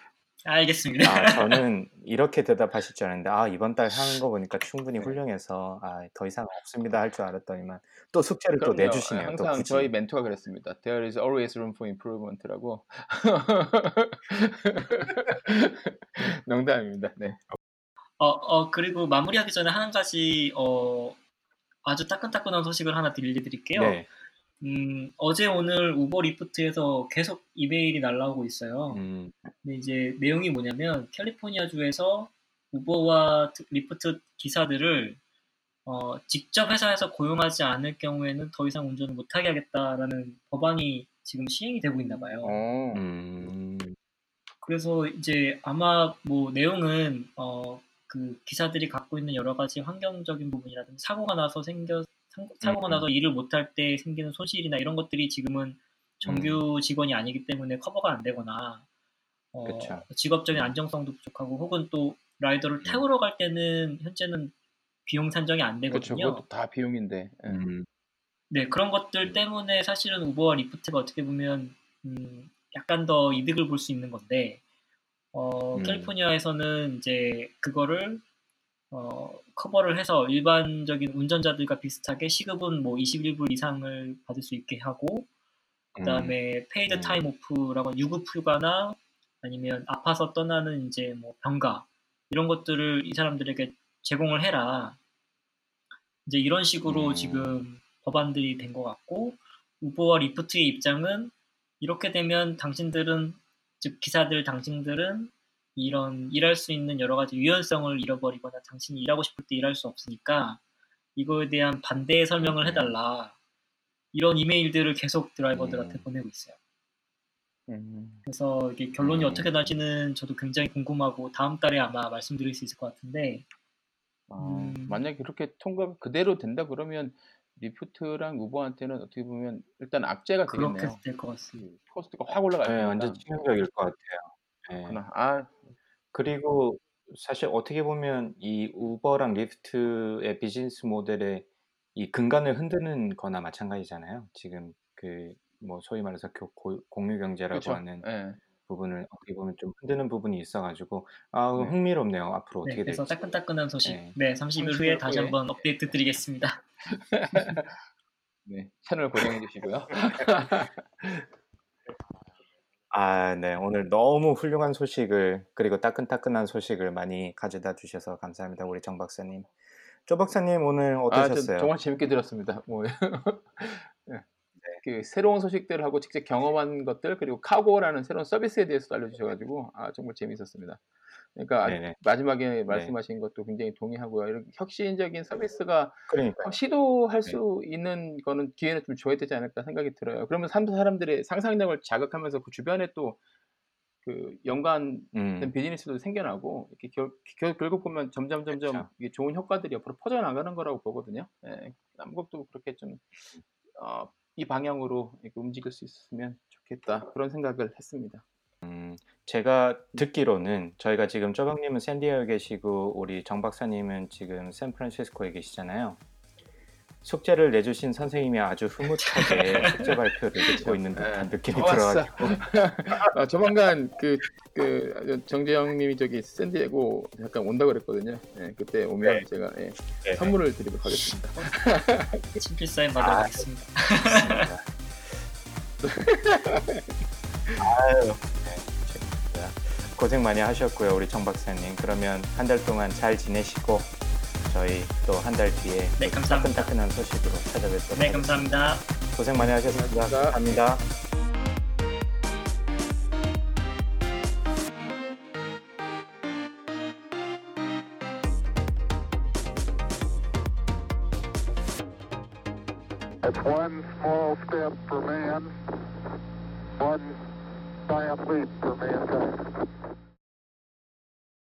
알겠습니다. 아, 저는 이렇게 대답하실 줄 알았는데 아 이번 달 하는 거 보니까 충분히 네. 훌륭해서 아, 더 이상 없습니다 할 줄 알았더니만 또 숙제를 또 그럼요. 내주시네요. 또 항상 굳이. 저희 멘토가 그랬습니다. There is always room for improvement라고. 농담입니다. 네. 어, 어, 그리고 마무리하기 전에 한 가지, 어, 아주 따끈따끈한 소식을 하나 들려드릴게요. 네. 음, 어제 오늘 우버 리프트에서 계속 이메일이 날라오고 있어요. 음, 근데 이제 내용이 뭐냐면 캘리포니아 주에서 우버와 트- 리프트 기사들을 어, 직접 회사에서 고용하지 않을 경우에는 더 이상 운전을 못하게 하겠다라는 법안이 지금 시행이 되고 있나 봐요. 어. 음, 그래서 이제 아마 뭐 내용은 어, 그 기사들이 갖고 있는 여러 가지 환경적인 부분이라든지 사고가 나서 생겨 상- 사고가 음, 나서 일을 못할 때 생기는 손실이나 이런 것들이 지금은 정규 직원이 아니기 때문에 커버가 안 되거나 어, 그쵸. 직업적인 안정성도 부족하고 혹은 또 라이더를 음. 태우러 갈 때는 현재는 비용 산정이 안 그렇죠. 되거든요. 그것도 다 비용인데. 예. 음, 네, 그런 것들 때문에 사실은 우버와 리프트가 어떻게 보면 음, 약간 더 이득을 볼 수 있는 건데 어, 음. 캘리포니아에서는 이제 그거를 어, 커버를 해서 일반적인 운전자들과 비슷하게 시급은 뭐 21불 이상을 받을 수 있게 하고 그다음에 paid 음. time off라고 유급 휴가나 아니면 아파서 떠나는 이제 뭐 병가 이런 것들을 이 사람들에게 제공을 해라. 이제 이런 식으로 음. 지금 법안들이 된 것 같고 우버와 리프트의 입장은 이렇게 되면 당신들은 즉 기사들 당신들은 이런 일할 수 있는 여러 가지 유연성을 잃어버리거나 당신이 일하고 싶을 때 일할 수 없으니까 이거에 대한 반대의 설명을 해달라 이런 이메일들을 계속 드라이버들한테 음. 보내고 있어요. 음. 그래서 이게 결론이 음. 어떻게 날지는 저도 굉장히 궁금하고 다음 달에 아마 말씀드릴 수 있을 것 같은데 아, 음. 만약에 그렇게 통과 그대로 된다 그러면 리프트랑 우버한테는 어떻게 보면 일단 악재가 그렇게 되겠네요. 될것 같습니다. 그 코스트가 확 올라갈 네. 완전 치명적일 것 같아요. 네. 그렇구나. 아, 그리고 사실 어떻게 보면 이 우버랑 리프트의 비즈니스 모델의 이 근간을 흔드는 거나 마찬가지잖아요. 지금 그 뭐 소위 말해서 교- 고- 공유 경제라고 그렇죠. 하는 예. 부분을 어떻게 보면 좀 흔드는 부분이 있어 가지고 아 네. 흥미롭네요. 앞으로 네, 어떻게 그래서 될지. 따끈따끈한 소식. 네. 네, 30일 30일 후에 다시 후에. 한번 업데이트 드리겠습니다. 네. 채널 고정해 주시고요. 아, 네. 오늘 너무 훌륭한 소식을 그리고 따끈따끈한 소식을 많이 가져다 주셔서 감사합니다. 우리 정 박사님. 쪼 박사님 오늘 아, 저 어떠셨어요? 정말 재밌게 들었습니다. 뭐 예. 그 새로운 소식들하고 직접 경험한 것들 그리고 카고라는 새로운 서비스에 대해서도 알려주셔가지고 아 정말 재밌었습니다. 그러니까 네네. 마지막에 말씀하신 것도 굉장히 동의하고요. 이렇게 혁신적인 서비스가 그러니까 시도할 네. 수 있는 거는 기회는 좀 줘야 되지 않을까 생각이 들어요. 그러면 삼- 사람들의 상상력을 자극하면서 그 주변에 또 그 연관된 음, 비즈니스도 생겨나고 이렇게 결, 결, 결국 보면 점점 점점 그쵸. 이게 좋은 효과들이 옆으로 퍼져나가는 거라고 보거든요. 예, 남국도 그렇게 좀 어, 이 방향으로 움직일 수 있었으면 좋겠다 그런 생각을 했습니다. 음, 제가 듣기로는 저희가 지금 쪼박님은 샌디에고에 계시고 우리 정 박사님은 지금 샌프란시스코에 계시잖아요. 숙제를 내주신 선생님이 아주 흐뭇하게 숙제 발표를 듣고 있는 듯한 예. 느낌이. 들어가지고 아, 조만간 그, 그 정재영님이 저기 샌디에고 잠깐 온다 그랬거든요. 예, 그때 오면 네. 제가 예, 네. 선물을 드리도록 하겠습니다. 친필 사인 받으러 아, 가겠습니다. 아유, 네. 고생 많이 하셨고요, 우리 정 박사님. 그러면 한 달 동안 잘 지내시고 저희 또 한 달 뒤에 네, 또 감사합니다. 따끈따끈한 소식으로 찾아뵙도록 네, 하겠습니다. 감사합니다. 고생 많이 하셨습니다. 고맙습니다. 감사합니다. It's one small step for man, one giant leap.